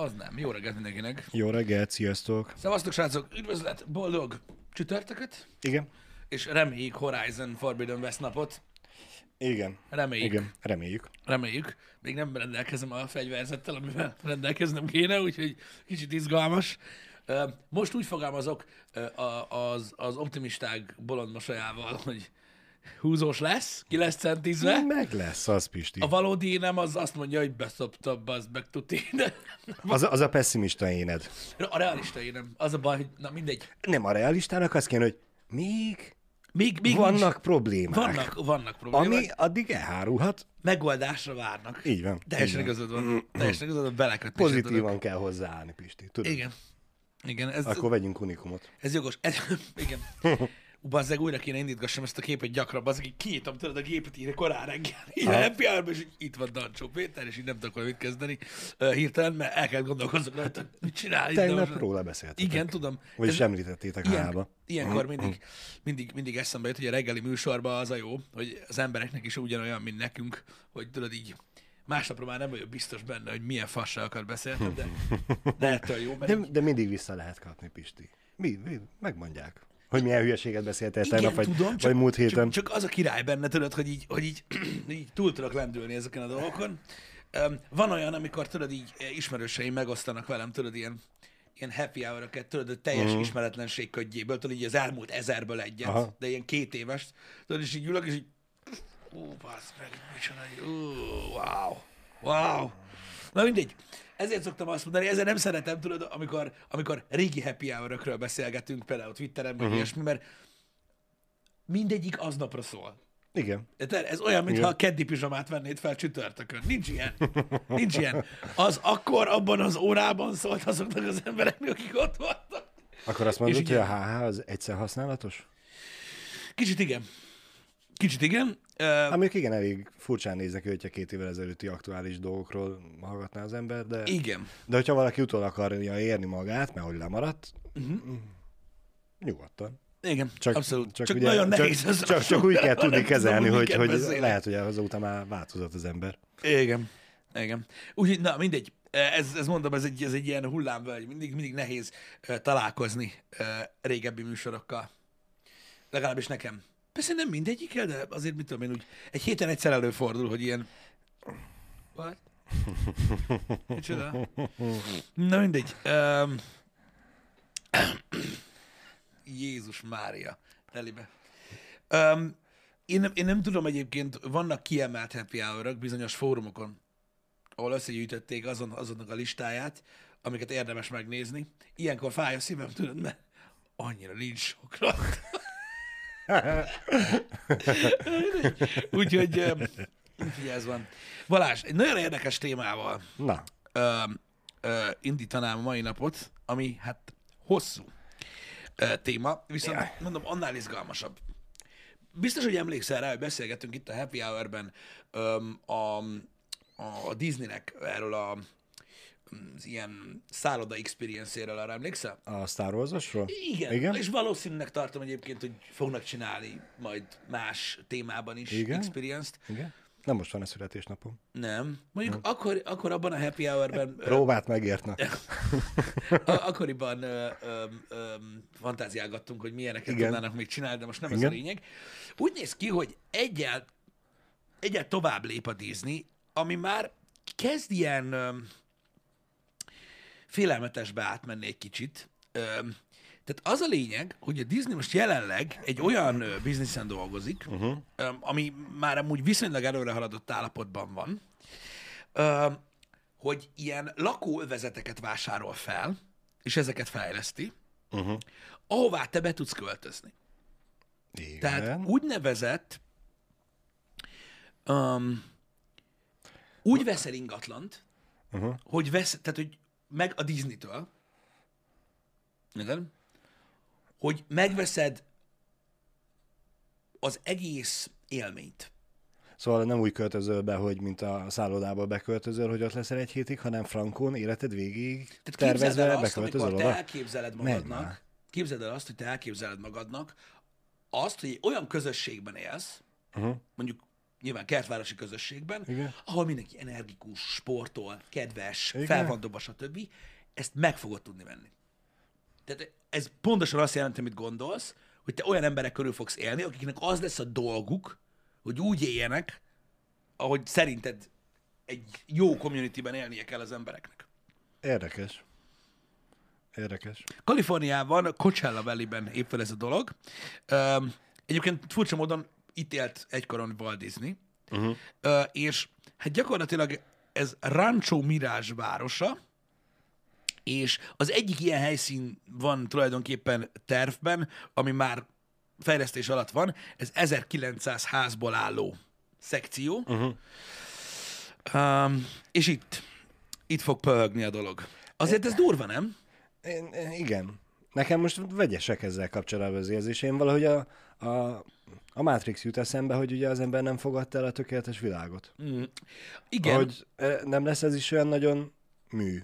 Az nem. Jó reggelt mindenkinek. Jó reggelt, sziasztok! Szevasztok, srácok! Üdvözlet, boldog csütörtöket, Igen, és reméljük Horizon Forbidden West napot. igen, Reméljük. igen, reméljük. Reméljük. Még nem rendelkezem a fegyverzettel, amivel rendelkeznem kéne, úgyhogy kicsit izgalmas. Most úgy fogalmazok az, az optimisták bolond mosolyával, hogy húzós lesz, ki lesz centízve. Meg lesz az, Pisti. A valódi nem az azt mondja, hogy beszopta, bazd meg tuti. Az, a- az a pessimista éned. a realista én nem. Az a baj, hogy na mindegy. Nem a realistának azt kéne, hogy még Még, még vannak nincs- problémák. vannak, vannak problémák. Ami addig elhárulhat. Megoldásra várnak. Így van. Teljesen igazad van. Teljesen igazad van, belekötni. se tudok. Pozitívan kell hozzáállni, Pisti. Tudod? Igen. Igen, ez, Akkor vegyünk unikumot. ez jogos. Ez, igen. Bazzeg, újra kéne indítgassam ezt a képet gyakran, bazzeg, így kinyitom tudod a gépet így korán reggel, így a happy hour és így itt van Dancsó Péter, és így nem tudok mit kezdeni uh, hirtelen, mert el kell gondolkozzak rajta, mit csinál. Tegnap most- róla beszéltetek. Igen, tudom. Vagyis Ez- említettétek Ilyen, hába. ilyenkor mindig, mindig, mindig eszembe jut, hogy a reggeli műsorban az a jó, hogy az embereknek is ugyanolyan, mint nekünk, hogy tudod így, másnapra már nem vagyok biztos benne, hogy milyen fasságokat beszéltem, de, de ettől jó, mert De, de mindig vissza lehet kapni, Pisti. Mi, mi? Megmondják. Hogy milyen hülyeséget beszéltél Igen, tegnap, vagy, tudom, vagy múlt héten. Csak, csak az a király benne, tudod, hogy így, hogy így, így túl tudok lendülni ezeken a dolgokon. Um, van olyan, amikor tudod, így eh, ismerőseim megosztanak velem, tudod, ilyen, ilyen happy hour tudod, a teljes mm. ismeretlenség ködjéből, tudod, így az elmúlt ezerből egyet, Aha. de ilyen két éves, tudod, és így ülök, és így, ú, bassz meg, micsoda, ú, wow, wow. Na mindegy. Ezért szoktam azt mondani, ezért nem szeretem, tudod, amikor, amikor régi happy hour beszélgetünk, például Twitteren, meg uh-huh. ilyesmi, mert mindegyik aznapra szól. Igen. Érted? Ez olyan, mintha a keddi pizsamát vennéd fel csütörtökön. Nincs ilyen. Nincs ilyen. Az akkor abban az órában szólt azoknak az embereknek, akik ott voltak. Akkor azt mondod, hogy a. HH az egyszer használatos? Kicsit igen. Kicsit igen. Uh, Hát mondjuk igen, elég furcsán néznek ki, hogyha két évvel ezelőtti aktuális dolgokról hallgatná az ember, de, igen. de hogyha valaki utol akarja érni magát, mert hogy lemaradt, uh-huh. nyugodtan. Igen, Csak, abszolút. Csak, csak ugye, nagyon csak, nehéz ez csak, csak úgy kell tudni kezelni, hogy, hogy lehet, hogy azóta már változott az ember. Igen. Igen. Úgyhogy, na mindegy. Ez, ez mondom, ez egy, ez egy ilyen hullámvölgy. Mindig, mindig nehéz uh, találkozni uh, régebbi műsorokkal. Legalábbis nekem. Persze nem mindegyikkel, de azért mit tudom én úgy, egy héten egyszer előfordul, hogy ilyen... What? Micsoda? Na mindegy. Um... Jézus Mária. Telibe. Um, én, nem, én nem tudom egyébként, vannak kiemelt happy hour bizonyos fórumokon, ahol összegyűjtötték azon, azonnak a listáját, amiket érdemes megnézni. Ilyenkor fáj a szívem, tudod, mert annyira nincs sokra. úgyhogy, úgyhogy ez van. Balázs, egy nagyon érdekes témával Na, ö, ö, indítanám a mai napot, ami hát hosszú ö, téma, viszont Jaj. mondom, annál izgalmasabb. Biztos, hogy emlékszel rá, hogy beszélgettünk itt a Happy Hour-ben öm, a, a Disneynek erről a, az ilyen szálloda experience-éről, arra emlékszel? a Star Wars-osról? Igen. Igen? És valószínűleg tartom egyébként, hogy fognak csinálni majd más témában is Igen? experience-t. Igen? Nem most van a születésnapom. Nem. Mondjuk akkor, akkor abban a happy hour-ben Próbát megértna. a- akkoriban ö, ö, ö, fantáziálgattunk, hogy milyeneket Igen. tudnának még csinálni, de most nem ez a Igen. lényeg. Úgy néz ki, hogy egyel, egyel tovább lép a Disney, ami már kezd ilyen félelmetesbe átmenni egy kicsit. Tehát az a lényeg, hogy a Disney most jelenleg egy olyan bizniszen dolgozik, uh-huh. ami már amúgy viszonylag előre haladott állapotban van, hogy ilyen lakóövezeteket vásárol fel, és ezeket fejleszti, Uh-huh. ahová te be tudsz költözni. Igen. Tehát úgynevezett um, úgy veszel ingatlant, Uh-huh. hogy vesz, tehát hogy meg a Disney-től, érted? hogy megveszed az egész élményt. Szóval nem úgy költözöl be, hogy mint a szállodába beköltözöl, hogy ott leszel egy hétig, hanem frankon életed végig Tehát tervezve el azt, beköltözöl amikor te oda. elképzeled magadnak, képzeld el azt, hogy te elképzeled magadnak, azt, hogy egy olyan közösségben élsz, Uh-huh. mondjuk nyilván kertvárosi közösségben, Igen. ahol mindenki energikus, sportol, kedves, Igen. fel van dobva, stb. Ezt meg fogod tudni venni. Tehát ez pontosan azt jelenti, amit gondolsz, hogy te olyan emberek körül fogsz élni, akiknek az lesz a dolguk, hogy úgy éljenek, ahogy szerinted egy jó communityben élnie kell az embereknek. Érdekes. Érdekes. Kaliforniában, Coachella Valley-ben épp fel ez a dolog. Egyébként furcsa módon itt élt egykoron Walt Disney, uh-huh. és hát gyakorlatilag ez Rancho Mirage városa, és az egyik ilyen helyszín van tulajdonképpen tervben, ami már fejlesztés alatt van, ez 1900 házból álló szekció, uh-huh. um, és itt, itt fog pöhögni a dolog. Azért ez durva, nem? Én- igen. Nekem most vegyesek ezzel kapcsolatban az érzéseim. Valahogy a, a, a Matrix jut eszembe, hogy ugye az ember nem fogadta el a tökéletes világot. Mm. Igen. Hogy eh, nem lesz ez is olyan nagyon mű.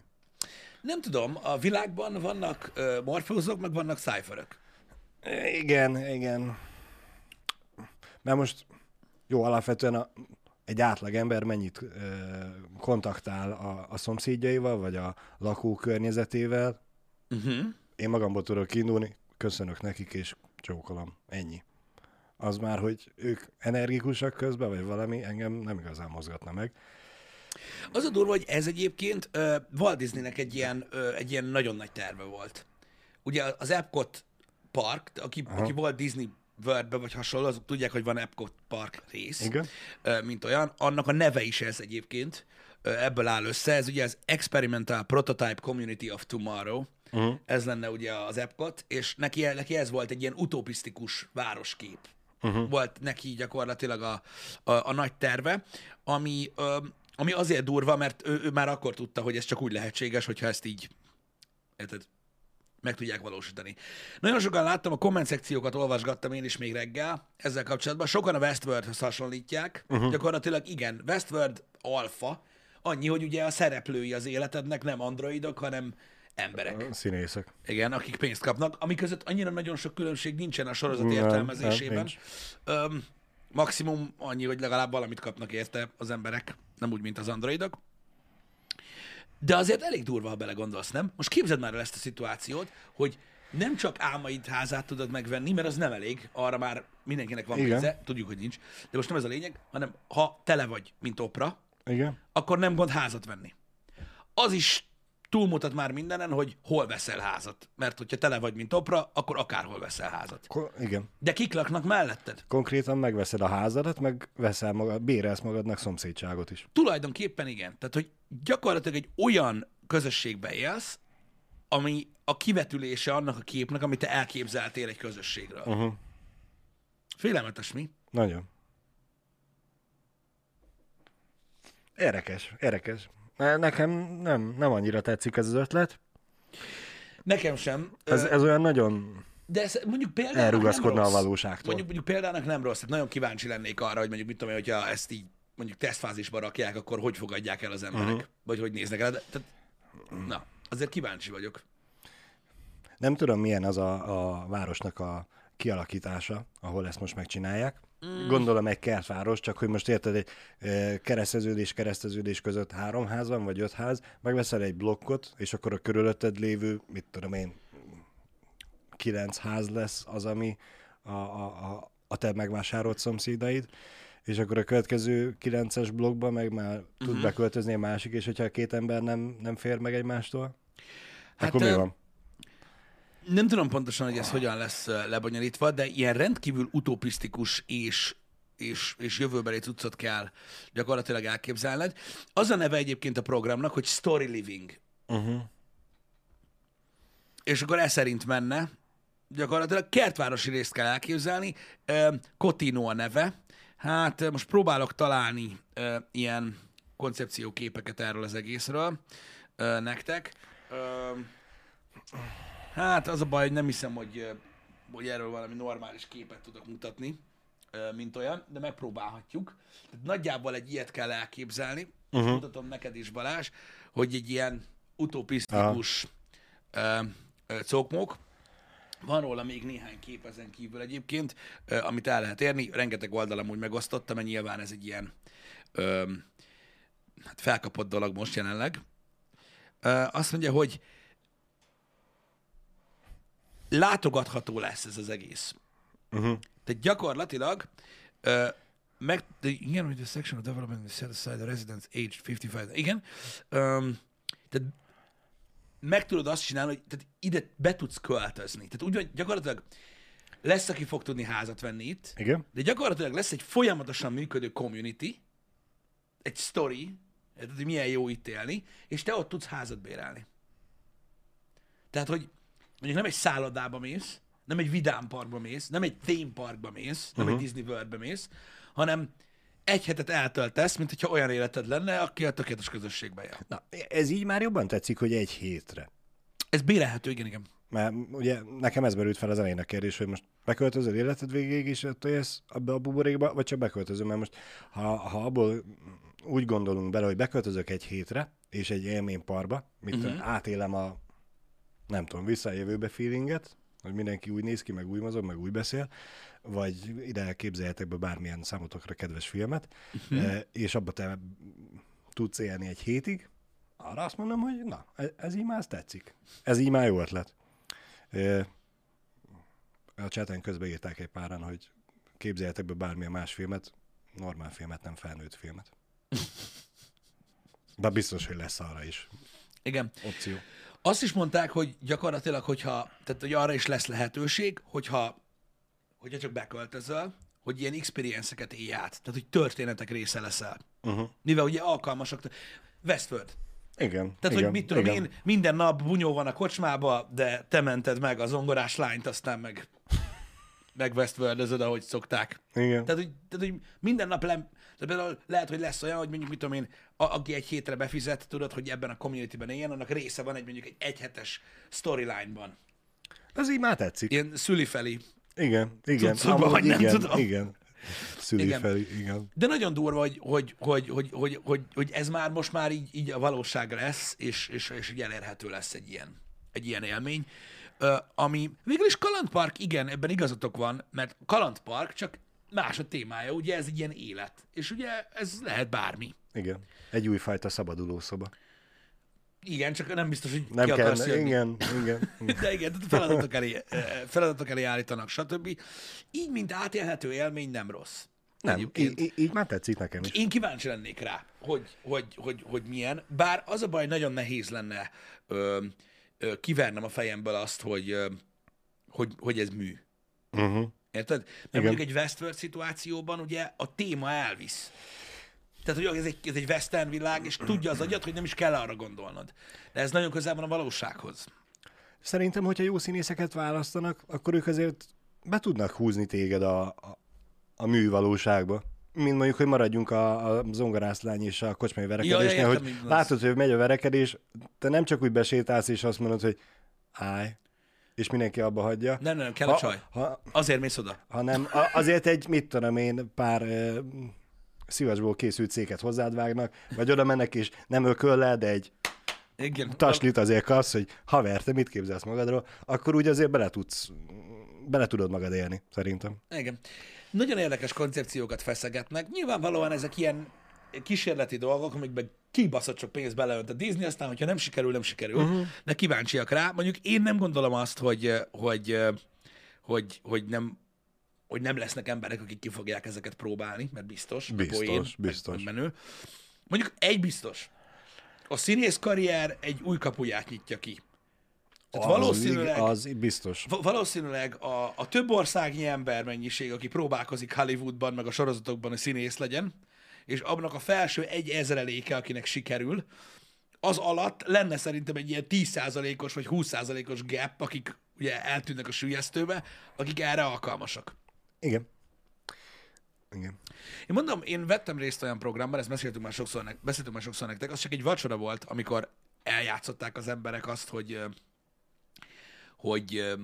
Nem tudom, a világban vannak uh, morfeusok, meg vannak cypherök. Eh, Igen, igen. Mert most jó, alapvetően a, egy átlag ember mennyit ö, kontaktál a, a szomszédjaival, vagy a lakókörnyezetével. Uh-huh. Én magamból tudok kiindulni, köszönök nekik, és csókolom. Ennyi. Az már, hogy ők energikusak közben, vagy valami, engem nem igazán mozgatna meg. Az a durva, hogy ez egyébként uh, Walt Disneynek egy ilyen, uh, egy ilyen nagyon nagy terve volt. Ugye az Epcot Park, aki, aki volt Disney Worldbe vagy hasonló, azok tudják, hogy van Epcot Park rész, Igen. ö, mint olyan. Annak a neve is ez egyébként, ö, ebből áll össze. Ez ugye az Experimental Prototype Community of Tomorrow. Uh-huh. Ez lenne ugye az Epcot, és neki, neki ez volt egy ilyen utopisztikus városkép. Uh-huh. Volt neki gyakorlatilag a, a, a nagy terve, ami, ami azért durva, mert ő, ő már akkor tudta, hogy ez csak úgy lehetséges, hogyha ezt így érted, meg tudják valósítani. Nagyon sokan láttam, a komment szekciókat olvasgattam én is még reggel ezzel kapcsolatban. Sokan a Westworldhöz hasonlítják. Uh-huh. Gyakorlatilag igen, Westworld alfa, annyi, hogy ugye a szereplői az életednek nem androidok, hanem emberek. Színészek. Igen, akik pénzt kapnak, ami között annyira nagyon sok különbség nincsen a sorozat Nem, értelmezésében. nem. Öm, maximum annyi, hogy legalább valamit kapnak érte az emberek, nem úgy, mint az androidok. De azért elég durva, ha belegondolsz, nem? Most képzeld már el ezt a szituációt, hogy nem csak álmaid házát tudod megvenni, mert az nem elég, arra már mindenkinek van Igen. pénze, tudjuk, hogy nincs. De most nem ez a lényeg, hanem ha tele vagy, mint opra, Igen. akkor nem gond házat venni. Az is túlmutat már mindenen, hogy hol veszel házat. Mert hogyha tele vagy, mint opra, akkor akárhol veszel házat. Ko- igen. De kik laknak melletted? Konkrétan megveszed a házadat, meg veszel magad, bérelsz magadnak szomszédságot is. Tulajdonképpen igen. Tehát, hogy gyakorlatilag egy olyan közösségbe élsz, ami a kivetülése annak a képnek, amit te elképzeltél egy közösségről. Uh-huh. Félelmetes mi? Nagyon. Érdekes, érdekes. Ne- Nekem nem, nem annyira tetszik ez az ötlet. Nekem sem. Ez, ez olyan nagyon De ez mondjuk például elrugaszkodna nem a valóságtól. Mondjuk, mondjuk példának nem rossz, tehát nagyon kíváncsi lennék arra, hogy mondjuk mit tudom én, hogyha ezt így mondjuk tesztfázisba rakják, akkor hogy fogadják el az emberek, uh-huh. vagy hogy néznek el. De, tehát, na, azért kíváncsi vagyok. Nem tudom, milyen az a, a városnak a kialakítása, ahol ezt most megcsinálják. Mm. Gondolom egy kertváros, csak hogy most érted, egy e, kereszteződés kereszteződés között három ház van, vagy öt ház, megveszel egy blokkot, és akkor a körülötted lévő, mit tudom én, kilenc ház lesz az, ami a, a, a, a te megvásárolt szomszédaid, és akkor a következő kilences blokkban meg már tud Mhm. beköltözni a másik, és hogyha a két ember nem, nem fér meg egymástól, Hát, akkor mi ö, van? Nem tudom pontosan, hogy ez hogyan lesz lebonyolítva, de ilyen rendkívül utopisztikus és és, és jövőbeli cuccot kell gyakorlatilag elképzelned. Az a neve egyébként a programnak, hogy Story Living. Uh-huh. és akkor ez szerint menne. Gyakorlatilag kertvárosi részt kell elképzelni. Ö, Cotino a neve. Hát most próbálok találni ilyen koncepcióképeket erről az egészről nektek. Hát az a baj, hogy nem hiszem, hogy, hogy erről valami normális képet tudok mutatni, mint olyan, de megpróbálhatjuk. Tehát nagyjából egy ilyet kell elképzelni. Uh-huh. Mutatom neked is, Balázs, hogy egy ilyen utopisztikus ö, cokmok. Van róla még néhány kép ezen kívül egyébként, amit el lehet érni. Rengeteg oldalam úgy megosztottam, mert nyilván ez egy ilyen ö, hát felkapott dolog most jelenleg. Ö, azt mondja, hogy látogatható lesz ez az egész. Uh-huh. Tehát gyakorlatilag uh, meg, de, igen, hogy the section of development is set aside the residents aged 55. Igen. Um, tehát meg tudod azt csinálni, hogy tehát ide be tudsz költözni. Tehát úgy, hogy gyakorlatilag lesz, aki fog tudni házat venni itt, Igen. de gyakorlatilag lesz egy folyamatosan működő community, egy story, tehát hogy milyen jó itt élni, és te ott tudsz házat bérelni. Tehát, hogy mondjuk nem egy szállodába mész, nem egy vidám parkba mész, nem egy theme parkba mész, nem uh-huh. egy Disney Worldbe mész, hanem egy hetet eltöltesz, mint hogyha olyan életed lenne, aki a tökéletes közösségben jár. Na, ez így már jobban tetszik, hogy egy hétre. Ez bérelhető, igen, igen. Mert ugye nekem ez merült fel az elején a kérdés, hogy most beköltözöl életed végéig is élsz abba a buborékba, vagy csak beköltözöl, mert most ha, ha abból úgy gondolunk bele, hogy beköltözök egy hétre, és egy élményparba, mit uh-huh. átélem a, nem tudom, visszajövőbe feelinget, hogy mindenki úgy néz ki, meg úgy mozog, meg úgy beszél, vagy ide képzeljetek be bármilyen számotokra kedves filmet, uh-huh. és abba te tudsz élni egy hétig, arra azt mondom, hogy na, e- ez így már ezt tetszik. Ez így már jó ötlet. Ö, A chaten közben írták egy páran, hogy képzeljetek be bármilyen más filmet, normál filmet, nem felnőtt filmet. De biztos, hogy lesz arra is Igen. opció. Azt is mondták, hogy gyakorlatilag, hogyha, tehát hogy arra is lesz lehetőség, hogyha, hogyha csak beköltözöl, hogy ilyen experience-eket élj át. Tehát, hogy történetek része leszel. Uh-huh. Mivel ugye alkalmasak. Westworld. Igen. Tehát, igen, hogy mit tudom igen. én, minden nap bunyó van a kocsmába, de te mented meg az zongorás lányt, aztán meg, meg westworld ahogy szokták. Igen. Tehát, hogy, tehát, hogy minden nap le, de például lehet, hogy lesz olyan, hogy mondjuk, mit tudom én, a, aki egy hétre befizet, tudod, hogy ebben a communityben éljen, annak része van egy mondjuk egy egyhetes storyline-ban. Ez így már tetszik. Ilyen szülifeli. Igen, igen. Cuccokba, Amúgy vagy nem igen, tudom. Igen. Szüli Igen. fel, igen. De nagyon durva, hogy, hogy, hogy, hogy, hogy, hogy, hogy ez már most már így, így a valóság lesz, és, és, és így elérhető lesz egy ilyen, egy ilyen élmény. Ö, ami végül is Kalandpark, igen, ebben igazatok van, mert Kalandpark csak más a témája, ugye ez egy ilyen élet. És ugye ez lehet bármi. Igen. Egy újfajta szabaduló szoba. Igen, csak nem biztos, hogy Nem ki kell, akarsz jönni. igen, igen. De igen, tehát feladatok elé, eh, feladatok elé állítanak, stb. Így, mint átélhető élmény, nem rossz. Nem, Egyébként. így, így már tetszik nekem is. Én kíváncsi lennék rá, hogy, hogy, hogy, hogy milyen. Bár az a baj, nagyon nehéz lenne ö, ö, kivernem a fejemből azt, hogy, ö, hogy, hogy ez mű. Uh-huh. Érted? Mert Igen. mondjuk egy Westworld szituációban ugye a téma elvisz. Tehát, hogy ez egy, ez egy western világ, és tudja az agyat, hogy nem is kell arra gondolnod. De ez nagyon közel van a valósághoz. Szerintem, hogyha jó színészeket választanak, akkor ők azért be tudnak húzni téged a, a, a művalóságba. Mint mondjuk, hogy maradjunk a, a zongorászlány és a kocsmai verekedésnél, értem, hogy látod, hogy megy a verekedés, te nem csak úgy besétálsz, és azt mondod, hogy állj, és mindenki abba hagyja. Nem, nem, kell a csaj. Ha, Azért mész oda. hanem azért egy, mit tudom én, pár ö, szívasból készült széket hozzád vágnak, vagy oda mennek, és nem ököl le, de egy Igen. taslit azért kapsz, hogy haver, te mit képzelsz magadról, akkor úgy azért bele tudsz, bele tudod magad élni, szerintem. Igen. Nagyon érdekes koncepciókat feszegetnek. Nyilvánvalóan ezek ilyen kísérleti dolgok, amikben kibaszott sok pénzt beleönt a Disney, aztán, hogyha nem sikerül, nem sikerül, uh-huh. de kíváncsiak rá. Mondjuk én nem gondolom azt, hogy, hogy, hogy, hogy nem hogy nem lesznek emberek, akik ki fogják ezeket próbálni, mert biztos. Biztos, poén, biztos. menő. Mondjuk egy biztos. A színész karrier egy új kapuját nyitja ki. Tehát valószínűleg... Az, az biztos. Va- valószínűleg a, a több országnyi ember mennyiség, aki próbálkozik Hollywoodban, meg a sorozatokban, hogy színész legyen, és abnak a felső egy ezreléke, akinek sikerül, az alatt lenne szerintem egy ilyen 10%-os vagy 20%-os gap, akik ugye eltűnnek a sülyeztőbe, akik erre alkalmasak. Igen. Igen. Én mondom, én vettem részt olyan programban, ezt beszéltünk már sokszor, nek- beszéltünk már sokszor nektek, az csak egy vacsora volt, amikor eljátszották az emberek azt, hogy hogy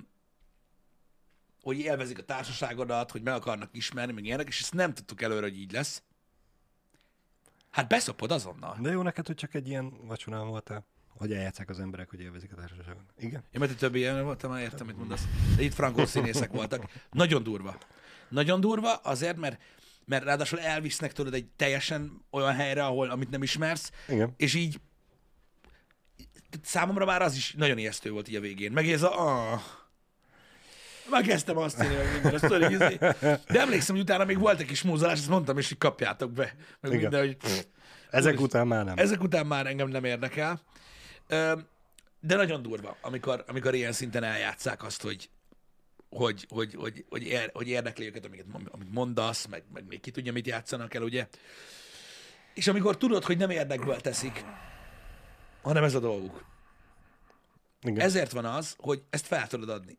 hogy élvezik a társaságodat, hogy meg akarnak ismerni, meg ilyenek, és ezt nem tudtuk előre, hogy így lesz. Hát beszopod azonnal. De jó neked, hogy csak egy ilyen vacsorán voltál. hogy eljátszák az emberek, hogy élvezik a társaságot. Igen? Én mert több ilyen voltam, már értem, mit mondasz. De itt frankó színészek voltak. Nagyon durva. Nagyon durva azért, mert, mert ráadásul elvisznek tőled egy teljesen olyan helyre, ahol, amit nem ismersz, Igen. és így számomra már az is nagyon ijesztő volt így a végén. Meg ez a... Ah, már kezdtem azt írni, meg minden, tudod, hogy izé- De emlékszem, hogy utána még volt egy kis múzolás, ezt mondtam, és hogy kapjátok be. Meg Igen. minden, hogy Ezek Úristen. után már nem. ezek után már engem nem érdekel. De nagyon durva, amikor, amikor ilyen szinten eljátszák azt, hogy, hogy, hogy, hogy, hogy, ér, hogy érdekli őket, amiket, amit mondasz, meg, meg még ki tudja, mit játszanak el, ugye. És amikor tudod, hogy nem érdekből teszik, hanem ez a dolguk. Igen. Ezért van az, hogy ezt fel tudod adni.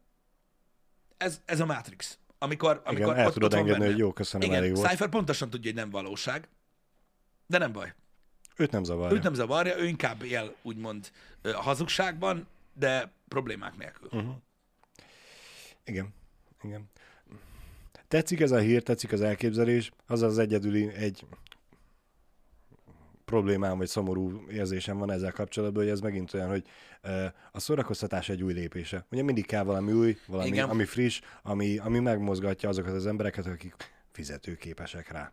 Ez, ez a Matrix. Amikor, amikor el ott, tudod ott engedni, benne. hogy jó, köszönöm, Igen, elég volt. Cypher pontosan tudja, hogy nem valóság, de nem baj. Őt nem zavarja. Őt nem zavarja, ő inkább él úgymond a hazugságban, de problémák nélkül. Uh-huh. Igen. Igen. Tetszik ez a hír, tetszik az elképzelés, az az egyedüli egy problémám, vagy szomorú érzésem van ezzel kapcsolatban, hogy ez megint olyan, hogy a szórakoztatás egy új lépése. Ugye mindig kell valami új, valami, Igen. ami friss, ami, ami megmozgatja azokat az embereket, akik fizetőképesek rá.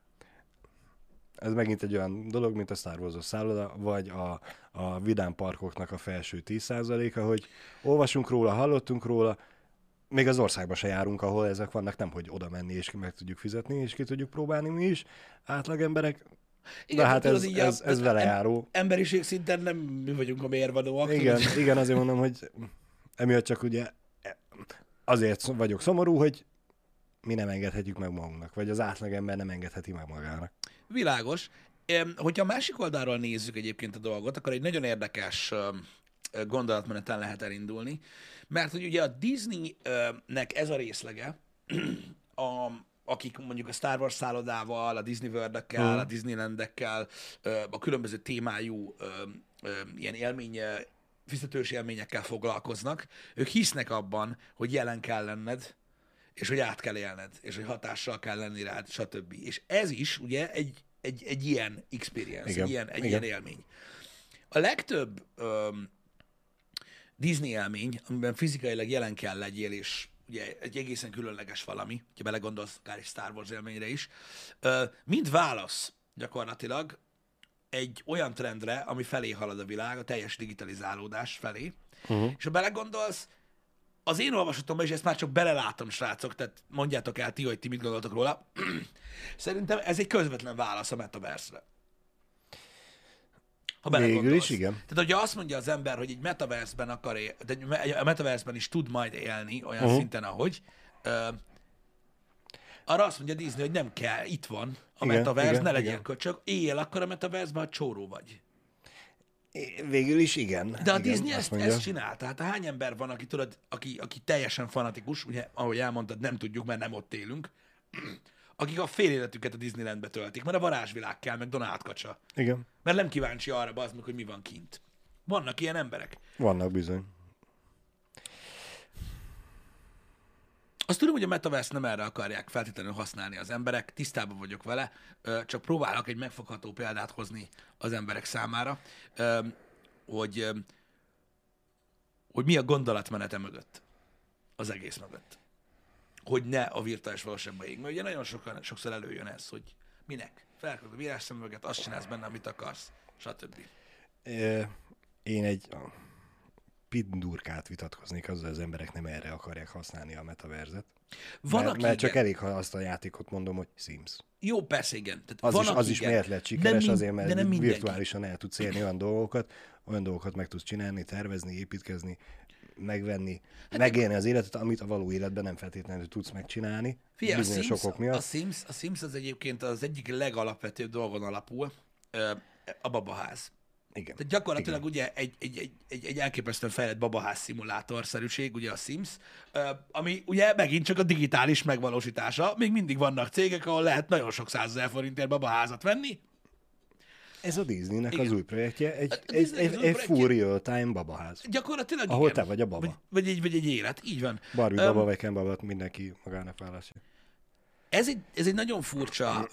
Ez megint egy olyan dolog, mint a Star Wars-os szálloda, vagy a, a vidám parkoknak a felső 10%-a, hogy olvasunk róla, hallottunk róla, még az országba se járunk, ahol ezek vannak, nem hogy oda menni és meg tudjuk fizetni, és ki tudjuk próbálni mi is, átlag emberek. De hát tudod, ez, így ez, ez vele járó. Emberiség szinten nem mi vagyunk a mérvadóak. Igen, igen, azért mondom, hogy emiatt csak ugye azért vagyok szomorú, hogy mi nem engedhetjük meg magunknak, vagy az átlagember nem engedheti meg magának. Világos. Hogyha a másik oldalról nézzük egyébként a dolgot, akkor egy nagyon érdekes gondolatmeneten lehet elindulni, mert hogy ugye a Disneynek ez a részlege, a, akik mondjuk a Star Wars szállodával, a Disney world Mhm. a Disneylandekkel, a különböző témájú ilyen élmény, fizetős élményekkel foglalkoznak, ők hisznek abban, hogy jelen kell lenned, és hogy át kell élned, és hogy hatással kell lenni rád, stb. És ez is ugye egy, egy, egy ilyen experience, Igen, egy, ilyen, egy igen. ilyen élmény. A legtöbb öm, Disney élmény, amiben fizikailag jelen kell legyél, és ugye egy egészen különleges valami, ha belegondolsz akár egy Star Wars élményre is, mind válasz gyakorlatilag egy olyan trendre, ami felé halad a világ, a teljes digitalizálódás felé, uh-huh. és ha belegondolsz, az én olvasatomban, és ezt már csak belelátom, srácok, tehát mondjátok el ti, hogy ti mit gondoltok róla, szerintem ez egy közvetlen válasz a metaverse-re. Ha Végül is igen. Tehát, hogyha azt mondja az ember, hogy egy metaverse-ben akar él, tehát a metaverse-ben is tud majd élni olyan uh-huh. szinten, ahogy, ö, arra azt mondja Disney, hogy nem kell, itt van a Igen, metaverse, igen, ne legyen igen. köcsög, éljél akkor a metaverse-ben, ha csóró vagy. Végül is igen. De a igen, Disney ezt, mondja. ezt csinál. Tehát hány ember van, aki tudod, aki, aki teljesen fanatikus, ugye, ahogy elmondtad, nem tudjuk, mert nem ott élünk, akik a fél életüket a Disneylandbe töltik, mert a varázsvilág kell, meg Donald kacsa. Igen, Mert nem kíváncsi arra, bazd meg, hogy mi van kint. Vannak ilyen emberek. vannak bizony. Azt tudom, hogy a metaverse nem erre akarják feltétlenül használni az emberek, tisztában vagyok vele, csak próbálok egy megfogható példát hozni az emberek számára, hogy, hogy mi a gondolatmenete mögött, az egész mögött. Hogy ne a virtuális valóságban ég. Mert ugye nagyon sokan, sokszor előjön ez, hogy minek? Felkapod a vírás szemüveget, azt csinálsz benne, amit akarsz, stb. Én egy pindurkát vitatkoznék azzal, az emberek nem erre akarják használni a metaverzet. Van, mert, aki mert csak igen. elég, ha azt a játékot mondom, hogy Sims. Jó, persze, igen. Tehát Az, van, is, az is igen. miért lett De sikeres, mind- azért, mert de nem mindenki. virtuálisan el tudsz érni olyan dolgokat, olyan dolgokat meg tudsz csinálni, tervezni, építkezni, megvenni, Hát megélni az életet, amit a való életben nem feltétlenül tudsz megcsinálni. Figyelj, a Sims, okok a, miatt. Sims, a Sims az egyébként az egyik legalapvetőbb dolgon alapul, a babaház. Igen. Tehát gyakorlatilag Igen. ugye egy, egy, egy, egy, egy elképesztően fejlett babaház szimulátorszerűség, ugye a Sims, ami ugye megint csak a digitális megvalósítása. Még mindig vannak cégek, ahol lehet nagyon sok százezer forintért babaházat venni. Ez a Disneynek Igen. az új projektje, egy, A egy, egy, egy full real-time babaház. Gyakorlatilag Ahol igen. te vagy a baba. Vagy, vagy, egy, vagy egy élet, így van. Barbie Öm, baba vagy Ken baba, mindenki magának választja. Ez egy, ez egy nagyon furcsa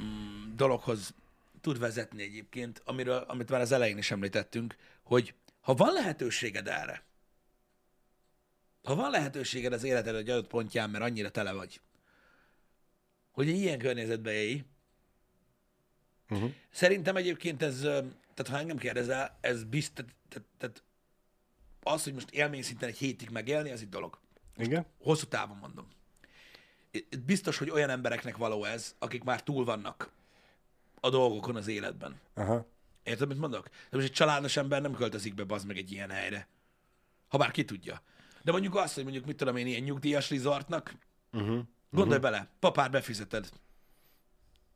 mm, dologhoz tud vezetni egyébként, amiről, amit már az elején is említettünk, hogy ha van lehetőséged erre, ha van lehetőséged az életed egy adott pontján, mert annyira tele vagy, hogy egy ilyen környezetbe élj, uh-huh. szerintem egyébként ez, tehát ha engem kérdezel, ez biztos, tehát, tehát az, hogy most élmény szinten egy hétig megélni, az egy dolog. Igen? Hosszú távon mondom. Biztos, hogy olyan embereknek való ez, akik már túl vannak a dolgokon az életben. Aha. Érted, mit mondok? De most egy családos ember nem költözik be bazd meg egy ilyen helyre. Ha bár ki tudja. De mondjuk azt, hogy mondjuk mit tudom én, ilyen nyugdíjas resortnak, Uh-huh. gondolj bele, papár befizeted.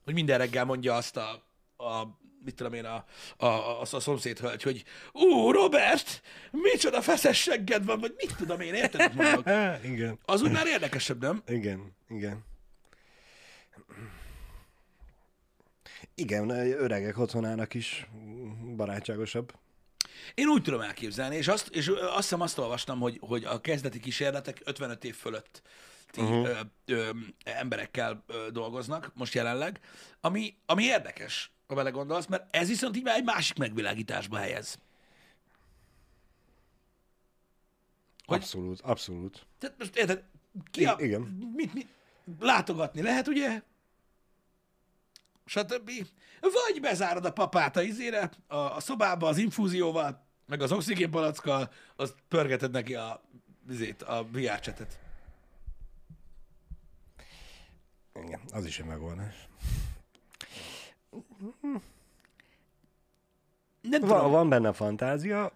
Hogy minden reggel mondja azt a, a mit tudom én, a, a, a, a szomszéd hölgy, hogy ú, Robert, micsoda feszes segged van, vagy mit tudom én, érted, mit mondok? igen. Az úgy már érdekesebb, nem? Igen, igen. Igen, öregek otthonának is barátságosabb. Én úgy tudom elképzelni, és azt, és azt hiszem azt olvastam, hogy, hogy a kezdeti kísérletek 55 év fölött uh-huh. ö, ö, emberekkel ö, dolgoznak most jelenleg, ami, ami érdekes, ha belegondolsz, mert ez viszont így már egy másik megvilágításba helyez. Hogy- Abszolút, abszolút. Tehát most érted, ki a, igen. Mit, mit, látogatni lehet, ugye? Stb. Vagy bezárod a papát a izére, a, a szobába az infúzióval, meg az oxigénpalackkal, azt pörgeted neki a, izét, a VR csetet. Igen, az is egy megoldás. Nem Van, tudom, van benne fantázia.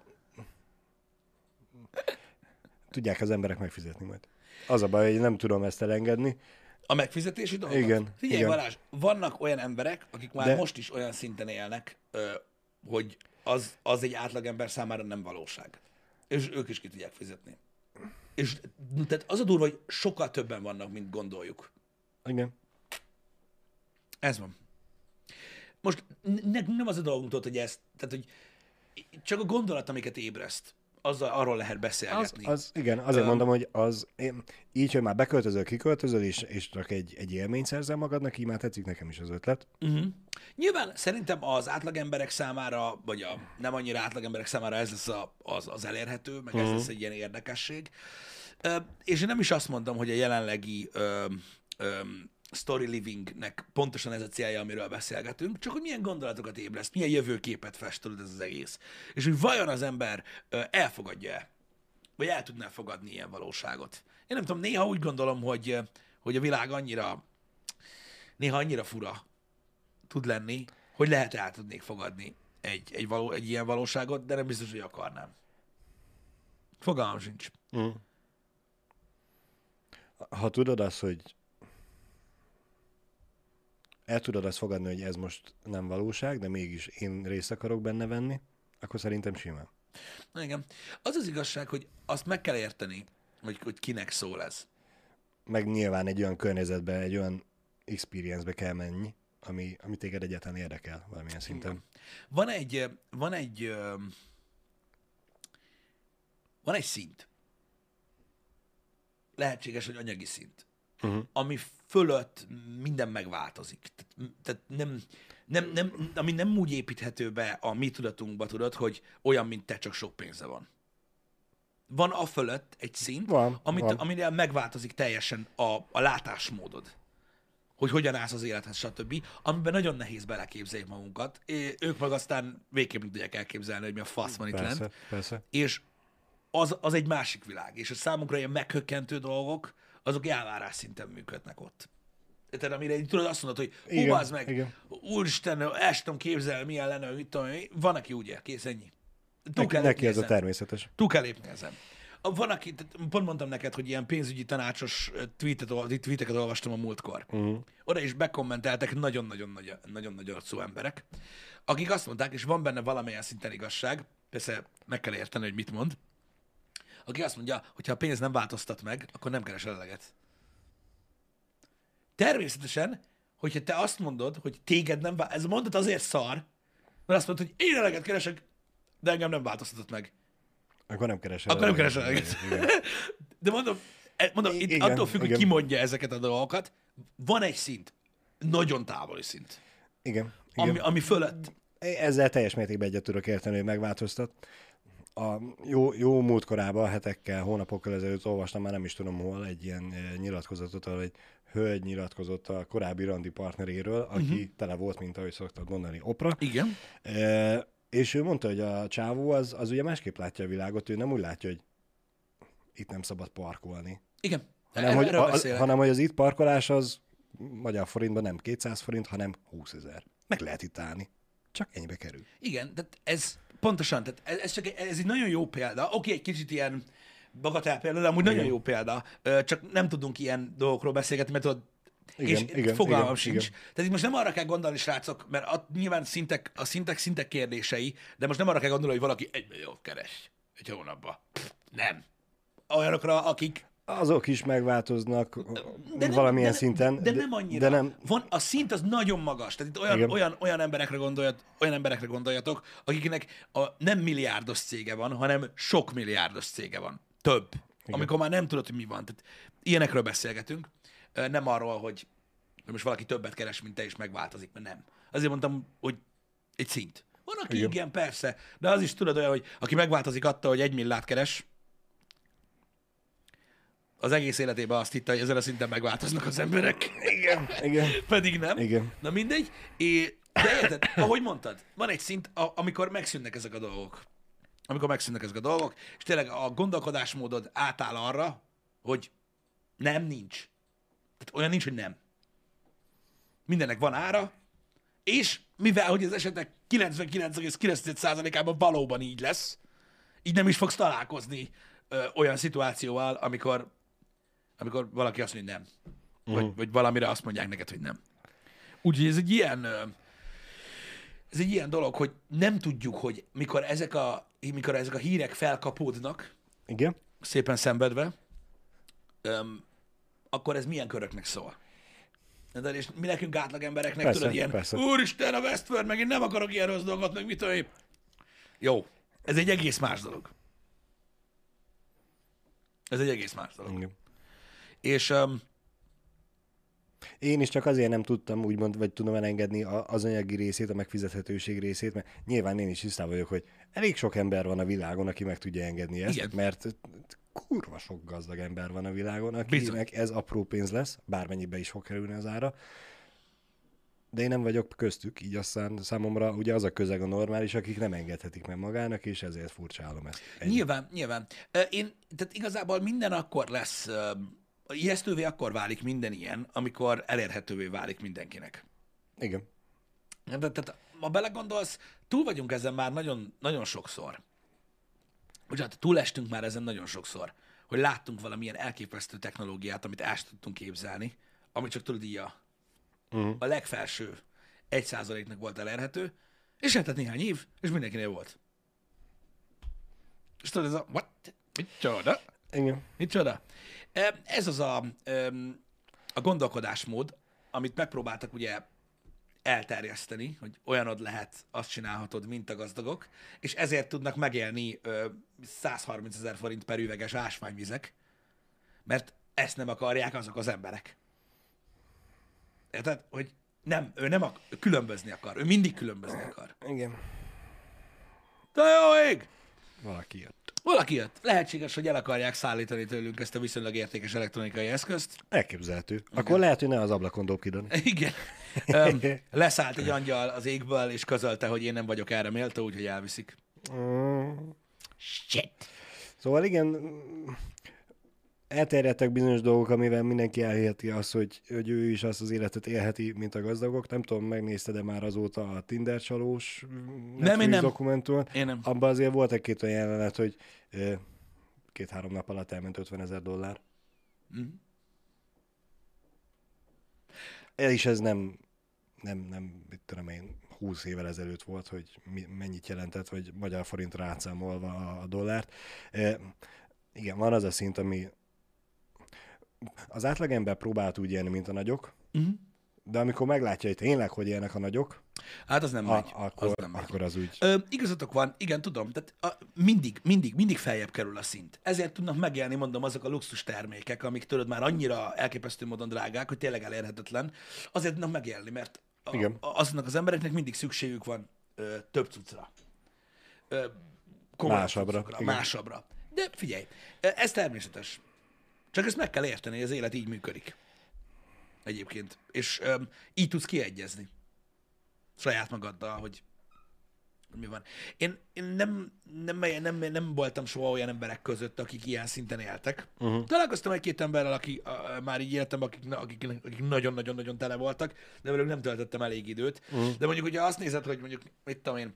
Tudják az emberek megfizetni majd. Az a baj, hogy nem tudom ezt elengedni. a megfizetési dolgot. Igen, Figyelj, igen. Balázs, vannak olyan emberek, akik már De- most is olyan szinten élnek, hogy az, az egy átlagember számára nem valóság. És ők is ki tudják fizetni. És tehát az a durva, hogy sokkal többen vannak, mint gondoljuk. Igen. Ez van. Most ne, nem az a dolgunk, tudod, hogy ez, tehát, hogy csak a gondolat, amiket ébreszt, azzal, arról lehet Az, beszélgetni. az, igen, azért mondom, hogy az, én, így, hogy már beköltözöl, kiköltözöl, és, és csak egy, egy élményt szerzel magadnak, így már tetszik nekem is az ötlet. Uh-huh. Nyilván szerintem az átlagemberek számára, vagy a nem annyira átlagemberek számára ez lesz a, az, az elérhető, meg ez lesz egy ilyen érdekesség. Ö, és én nem is azt mondom, hogy a jelenlegi ö, ö, story livingnek pontosan ez a célja, amiről beszélgetünk, csak hogy milyen gondolatokat ébreszt, milyen jövőképet fest tudod ez az egész. És hogy vajon az ember ö, elfogadja-e, vagy el tudná fogadni ilyen valóságot. Én nem tudom, néha úgy gondolom, hogy, hogy a világ annyira, néha annyira fura, tud lenni, hogy lehet el tudnék fogadni egy, egy, való, egy ilyen valóságot, de nem biztos, hogy akarnám. Fogalmam sincs. Ha tudod azt, hogy el tudod azt fogadni, hogy ez most nem valóság, de mégis én részt akarok benne venni, akkor szerintem simán. Na igen. Az az igazság, hogy azt meg kell érteni, hogy, hogy kinek szól ez. Meg nyilván egy olyan környezetbe, egy olyan experience-be kell menni, ami, ami téged egyáltalán érdekel valamilyen szinten. Van egy, van egy, van egy szint. Lehetséges, hogy anyagi szint. Uh-huh. Ami fölött minden megváltozik. Tehát, tehát nem, nem, nem, ami nem úgy építhető be a mi tudatunkba, tudod, hogy olyan, mint te, csak sok pénze van. Van a fölött egy szint, Van, amit, van. aminél megváltozik teljesen a, a látásmódod hogy hogyan állsz az élethez, stb. Amiben nagyon nehéz beleképzeljük magunkat. É, ők meg aztán végképp nem tudják elképzelni, hogy mi a fasz van itt Persze, lent. persze. És az, az egy másik világ. És a számunkra ilyen meghökkentő dolgok, azok elvárás szinten működnek ott. Tehát amire így tudod azt mondod, hogy hú, Igen, meg, igen. úristen, el sem tudom képzelni, milyen lenne, mit tudom, van, aki úgy él, kész, ennyi. Túl Neki, neki ez a természetes. Túl kell lépni ezen. Van, aki, pont mondtam neked, hogy ilyen pénzügyi tanácsos tweetet, tweeteket olvastam a múltkor. Uh-huh. Oda is bekommenteltek nagyon-nagyon nagy, nagyon-nagyon arcú emberek, akik azt mondták, és van benne valamilyen szinten igazság, persze meg kell érteni, hogy mit mond, aki azt mondja, hogy ha a pénz nem változtat meg, akkor nem keresel eleget. Természetesen, hogyha te azt mondod, hogy téged nem vál... ez a mondat azért szar, mert azt mondod, hogy én eleget keresek, de engem nem változtatott meg. Akkor nem keresel. Akkor nem keresel eleget. De mondom, e- mondom itt Igen, attól függ, hogy igen. ki mondja ezeket a dolgokat, van egy szint, nagyon távoli szint, Igen. igen. ami, ami fölött. Ezzel teljes mértékben egyet tudok érteni, hogy megváltoztat. A jó, jó múltkorában, hetekkel, hónapokkal ezelőtt olvastam, már nem is tudom hol, egy ilyen eh, nyilatkozatot, ahol egy hölgy nyilatkozott a korábbi randi partneréről, aki uh-huh. tele volt, mint ahogy szoktad mondani, opra. Igen. E, és ő mondta, hogy a csávó az, az ugye másképp látja a világot, ő nem úgy látja, hogy itt nem szabad parkolni. Igen. Hanem, hogy, a, hanem, hogy az itt parkolás az magyar forintban nem 200 forint, hanem 20 ezer. Meg lehet itt állni. Csak ennyibe kerül. Igen, tehát ez pontosan, tehát ez, ez, csak egy, ez egy nagyon jó példa. Oké, egy kicsit ilyen bagatell példa, de amúgy igen. nagyon jó példa. Csak nem tudunk ilyen dolgokról beszélgetni, mert tudod, igen, és igen, fogalmam igen, sincs. Igen. Tehát itt most nem arra kell gondolni, srácok, mert a, nyilván szintek, a szintek szintek kérdései, de most nem arra kell gondolni, hogy valaki egy milliót keres egy hónapban. nem. Olyanokra, akik azok is megváltoznak de nem, valamilyen de, szinten. De, de nem annyira. De nem... Van, a szint az nagyon magas. Tehát itt olyan, olyan, olyan, emberekre, gondoljat, olyan emberekre gondoljatok, akiknek a, nem milliárdos cége van, hanem sok milliárdos cége van. Több. Igen. Amikor már nem tudod, hogy mi van. Tehát ilyenekről beszélgetünk. Nem arról, hogy most valaki többet keres, mint te, és megváltozik, mert nem. Azért mondtam, hogy egy szint. Van, aki igen, igen persze, de az is tudod olyan, hogy aki megváltozik attól, hogy egy millát keres, az egész életében azt hitte, hogy ezen a szinten megváltoznak az emberek. Igen, igen. Pedig nem. Igen. Na mindegy. É, de érted, ahogy mondtad, van egy szint, a, amikor megszűnnek ezek a dolgok. Amikor megszűnnek ezek a dolgok, és tényleg a gondolkodásmódod átáll arra, hogy nem, nincs. Tehát olyan nincs, hogy nem. Mindennek van ára, és mivel, hogy az esetek 99,9%-ában valóban így lesz, így nem is fogsz találkozni ö, olyan szituációval, amikor amikor valaki azt mondja, hogy nem. Uh-huh. Vagy, vagy valamire azt mondják neked, hogy nem. Úgyhogy ez egy ilyen, ez egy ilyen dolog, hogy nem tudjuk, hogy mikor ezek a, mikor ezek a hírek felkapódnak, Igen. szépen szenvedve, öm, akkor ez milyen köröknek szól. De és mi nekünk átlag embereknek persze, tudod ilyen, persze. úristen, a Westworld, meg én nem akarok ilyen rossz dolgot, meg mit tudom Jó, ez egy egész más dolog. Ez egy egész más dolog. Igen. És um, én is csak azért nem tudtam úgymond, vagy tudom elengedni az anyagi részét, a megfizethetőség részét, mert nyilván én is tisztában vagyok, hogy elég sok ember van a világon, aki meg tudja engedni ezt, Igen. mert kurva sok gazdag ember van a világon, akinek ez apró pénz lesz, bármennyibe is fog kerülni az ára. De én nem vagyok köztük, így aztán számomra ugye az a közeg a normális, akik nem engedhetik meg magának, és ezért furcsálom ezt. Ennyi. Nyilván, nyilván. Én, tehát igazából minden akkor lesz ijesztővé akkor válik minden ilyen, amikor elérhetővé válik mindenkinek. Igen. De, tehát, ha belegondolsz, túl vagyunk ezen már nagyon, nagyon sokszor. Bocsánat, túlestünk már ezen nagyon sokszor, hogy láttunk valamilyen elképesztő technológiát, amit el tudtunk képzelni, ami csak tudod így a, uh-huh. a legfelső egy százaléknak volt elérhető, és eltett néhány év, és mindenkinél volt. És tudod, ez a, what? Micsoda? Igen. Micsoda? Ez az a, a gondolkodásmód, amit megpróbáltak ugye elterjeszteni, hogy olyanod lehet, azt csinálhatod, mint a gazdagok, és ezért tudnak megélni 130 ezer forint per üveges ásványvizek, mert ezt nem akarják azok az emberek. Érted? Hogy nem, ő nem akar, különbözni akar, ő mindig különbözni akar. Igen. De jó ég! Valaki jött. Valaki jött. Lehetséges, hogy el akarják szállítani tőlünk ezt a viszonylag értékes elektronikai eszközt. Elképzelhető. Igen. Akkor lehet, hogy ne az ablakon dob Igen. Um, leszállt egy angyal az égből, és közölte, hogy én nem vagyok erre méltó, úgyhogy elviszik. Mm. Shit. Szóval igen, elterjedtek bizonyos dolgok, amivel mindenki elhiheti azt, hogy, hogy ő is azt az életet élheti, mint a gazdagok. Nem tudom, megnézted-e már azóta a Tinder csalós nem, én nem. dokumentumot? Én nem. Abban azért volt egy-két olyan jelenet, hogy két-három nap alatt elment 50 ezer dollár. Mm. Ez is ez nem, nem, nem, mit tudom én, 20 évvel ezelőtt volt, hogy mi, mennyit jelentett, vagy magyar forint rácámolva a, a dollárt. E, igen, van az a szint, ami, az átlagember próbált úgy élni, mint a nagyok, uh-huh. de amikor meglátja, hogy tényleg, hogy élnek a nagyok, Hát az nem a, megy. Akkor az, nem megy. akkor az úgy. Ö, igazatok van, igen, tudom, tehát a, mindig, mindig, mindig feljebb kerül a szint. Ezért tudnak megélni, mondom, azok a luxus termékek, amik tudod már annyira elképesztő módon drágák, hogy tényleg elérhetetlen. Azért tudnak megélni, mert a, igen. azoknak az embereknek mindig szükségük van ö, több cuccra. Ö, Másabbra, cuccokra, igen. másabbra. De figyelj, ez természetes. Csak ezt meg kell érteni, hogy az élet így működik. Egyébként. És um, így tudsz kiegyezni. Saját magaddal, hogy mi van. Én, én nem, nem, nem, nem voltam soha olyan emberek között, akik ilyen szinten éltek. Uh-huh. Találkoztam egy-két emberrel, aki a, már így életemben, akik, akik, akik nagyon-nagyon-nagyon tele voltak, de velük nem töltöttem elég időt. Uh-huh. De mondjuk, hogyha azt nézed, hogy mondjuk, mit tudom én,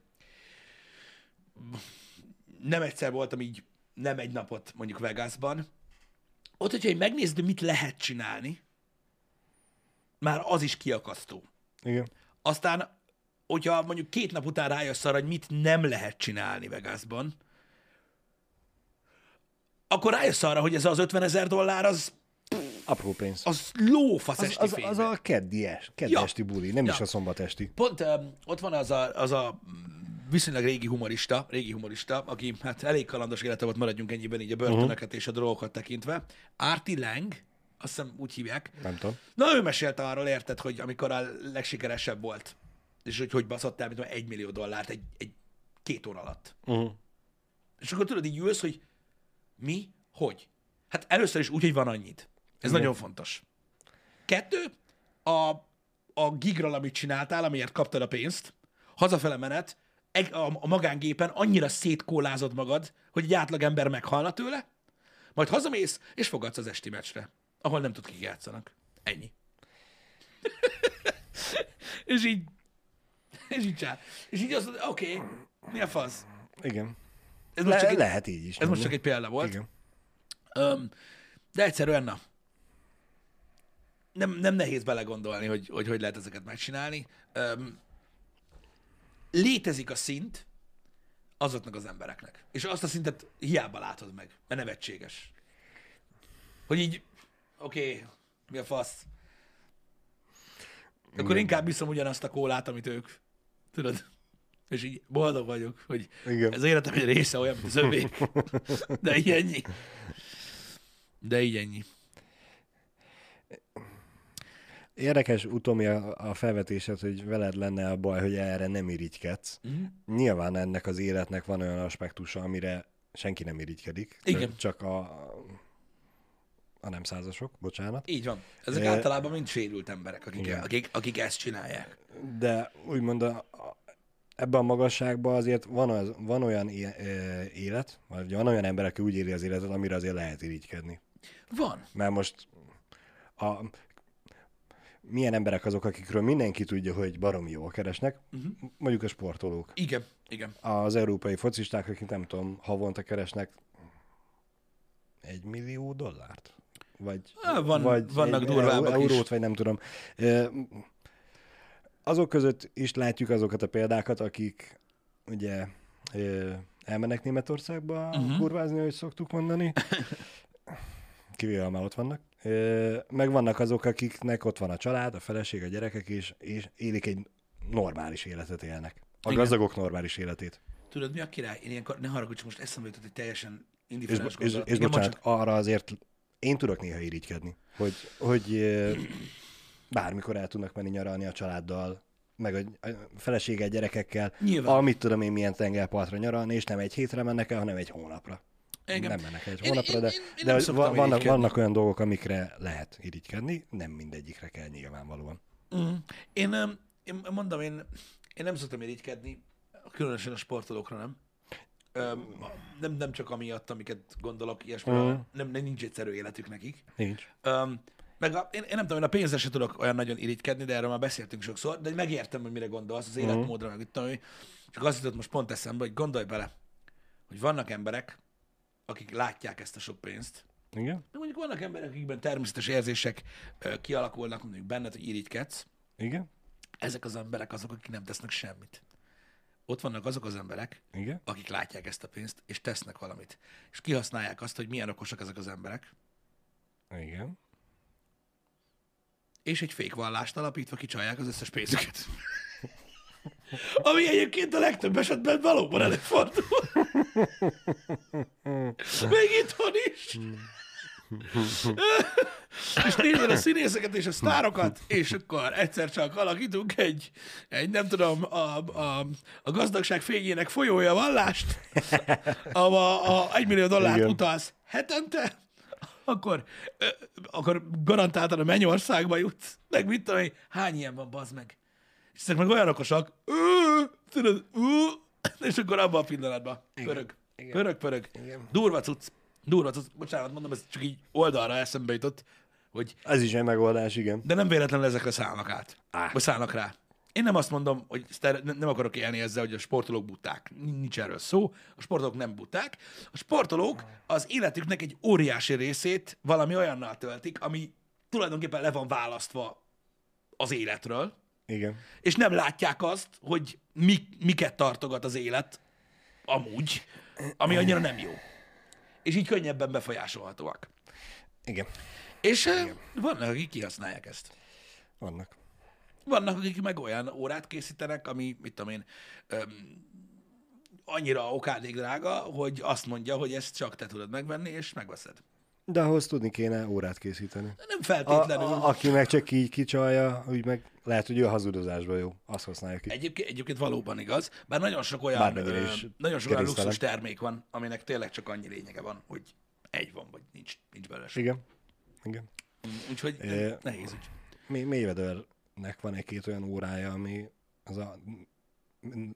nem egyszer voltam így, nem egy napot mondjuk Vegasban, ott, hogyha én megnézed, hogy mit lehet csinálni, már az is kiakasztó. Igen. Aztán, hogyha mondjuk két nap után rájössz arra, hogy mit nem lehet csinálni Vegasban, akkor rájössz arra, hogy ez az 50 ezer dollár, az, Apró pénz. az lófasz Az, esti az, az fényben. a keddi, es, keddi Ja. esti buli, nem Ja. is a szombatesti. Pont um, ott van az a, az a viszonylag régi humorista, régi humorista, aki hát elég kalandos élete volt, maradjunk ennyiben így a börtönöket uh-huh. és a drogokat tekintve. Artie Lang, azt hiszem úgy hívják. Nem tudom. Na, ő mesélte arról, érted, hogy amikor a legsikeresebb volt, és hogy hogy baszott el, mint egy millió dollárt egy, egy két óra alatt. Uh-huh. És akkor tudod, így ülsz, hogy mi, hogy? Hát először is úgy, hogy van annyit. Ez Igen. nagyon fontos. Kettő, a, a gigral, amit csináltál, amiért kaptad a pénzt, hazafele menet, egy- a, a magángépen annyira szétkólázod magad, hogy egy átlagember meghalna tőle, majd hazamész, és fogadsz az esti meccsre, ahol nem tud, kik játszanak. Ennyi. és így, és így csár. És így mondod, oké, okay, mi a fasz? Igen. Ez most, Le, csak egy, lehet így is. ez most csak egy példa volt. Igen. Öm, de egyszerűen na. Nem, nem nehéz belegondolni, hogy, hogy hogy lehet ezeket megcsinálni. Öm, létezik a szint azoknak az embereknek. És azt a szintet hiába látod meg, mert nevetséges. Hogy így, oké, okay, mi a fasz? Akkor inkább iszom ugyanazt a kólát, amit ők. Tudod? És így boldog vagyok, hogy Igen. ez életem egy része olyan, mint az övé. De így ennyi. De így ennyi. Érdekes utómi a, a felvetésed, hogy veled lenne a baj, hogy erre nem irigykedsz. Mhm. Nyilván ennek az életnek van olyan aspektusa, amire senki nem irigykedik. Igen. Csak a, a nem százasok, bocsánat. Így van. Ezek Eh, általában mind sérült emberek, akik, igen. akik, akik ezt csinálják. De úgymond a, ebben a magasságban azért van, az, van olyan élet, vagy van olyan ember, aki úgy éli az életet, amire azért lehet irigykedni. Van. Mert most a, milyen emberek azok, akikről mindenki tudja, hogy baromi jól keresnek, uh-huh. mondjuk a sportolók. Igen, igen. Az európai focisták, akik nem tudom, havonta keresnek egy millió dollárt? Vagy, van- vannak egy durvábbak is. eurót, vagy nem tudom. Azok között is látjuk azokat a példákat, akik ugye elmennek Németországba uh-huh. kurvázni, ahogy szoktuk mondani. Kivéve, már ott vannak. Meg vannak azok, akiknek ott van a család, a feleség, a gyerekek, és, és élik egy normális életet élnek. A Igen. gazdagok normális életét. Tudod, mi a király? Én ilyenkor, ne haragudj, csak most eszembe jutott egy teljesen És, indiferens és, gondolat. és Igen, bocsánat, arra azért én tudok néha irigykedni, hogy, hogy bármikor el tudnak menni nyaralni a családdal, meg a, a feleséggel, gyerekekkel, Nyilván. amit tudom én milyen tengerpartra nyaralni, és nem egy hétre mennek el, hanem egy hónapra. Igen. Nem mennek egy Én- hónapra, én- de, én- én de hogy szoktam va- vannak, irigykedni. vannak olyan dolgok, amikre lehet irigykedni, nem mindegyikre kell nyilvánvalóan. Mm. Én, én mondom, én, én nem szoktam irigykedni, különösen a sportolókra nem. Öm, nem, nem csak amiatt, amiket gondolok, ilyesmi, Mhm. nem, nem nincs egyszerű életük nekik. Nincs. Öm, meg a, én, én nem tudom, én a pénzre se tudok olyan nagyon irigykedni, de erről már beszéltünk sokszor, de megértem, hogy mire gondolsz, az életmódra, meg itt csak azt jutott most pont eszembe, hogy gondolj bele, hogy vannak emberek, akik látják ezt a sok pénzt, Igen? de mondjuk vannak emberek, akikben természetes érzések ö, kialakulnak, mondjuk benned, hogy irigykedsz, Igen? ezek az emberek azok, akik nem tesznek semmit. Ott vannak azok az emberek, Igen? akik látják ezt a pénzt, és tesznek valamit. És kihasználják azt, hogy milyen okosak ezek az emberek, Igen? és egy fékvallást alapítva kicsalják az összes pénzüket. Ami egyébként a legtöbb esetben valóban előfordul. Még itthon is. és nézed a színészeket és a sztárokat, és akkor egyszer csak alakítunk egy, egy nem tudom, a, a, a gazdagság fényének folyója vallást, ahol a, a 1 millió dollárt Igen. utalsz hetente, akkor, ö, akkor garantáltan a mennyországba jutsz. Meg mit tudom én, hány ilyen van, bazd meg. És ezek meg olyan okosak, tudod, és akkor abban a pillanatban pörög, Igen. pörög, pörög. Igen. Durva cucc, durva cucc. Bocsánat, mondom, ez csak így oldalra eszembe jutott, hogy Ez is egy megoldás, igen. de nem véletlenül ezekre szállnak át. Á. Vagy szállnak rá. Én nem azt mondom, hogy sztere- nem akarok élni ezzel, hogy a sportolók buták. Nincs erről szó. A sportolók nem buták. A sportolók az életüknek egy óriási részét valami olyannal töltik, ami tulajdonképpen le van választva az életről, Igen. és nem látják azt, hogy mi, miket tartogat az élet amúgy, ami annyira nem jó. És így könnyebben befolyásolhatóak. Igen. És eh, vannak, akik kihasználják ezt. Vannak. Vannak, akik meg olyan órát készítenek, ami, mit tudom én, öm, annyira okádék drága, hogy azt mondja, hogy ezt csak te tudod megvenni, és megveszed. De ahhoz tudni kéne órát készíteni. Nem A, feltétlenül. a, aki meg csak így kicsalja, úgy meg lehet, hogy ő a hazudozásban jó. Azt használja ki. Egyébként, egyébként valóban igaz, bár nagyon sok olyan, ö, nagyon sok olyan luxus termék van, aminek tényleg csak annyi lényege van, hogy egy van, vagy nincs, nincs belőle sem. Igen. Igen. Úgyhogy É. nehéz ügy. May- Mayweathernek van egy-két olyan órája, ami az a...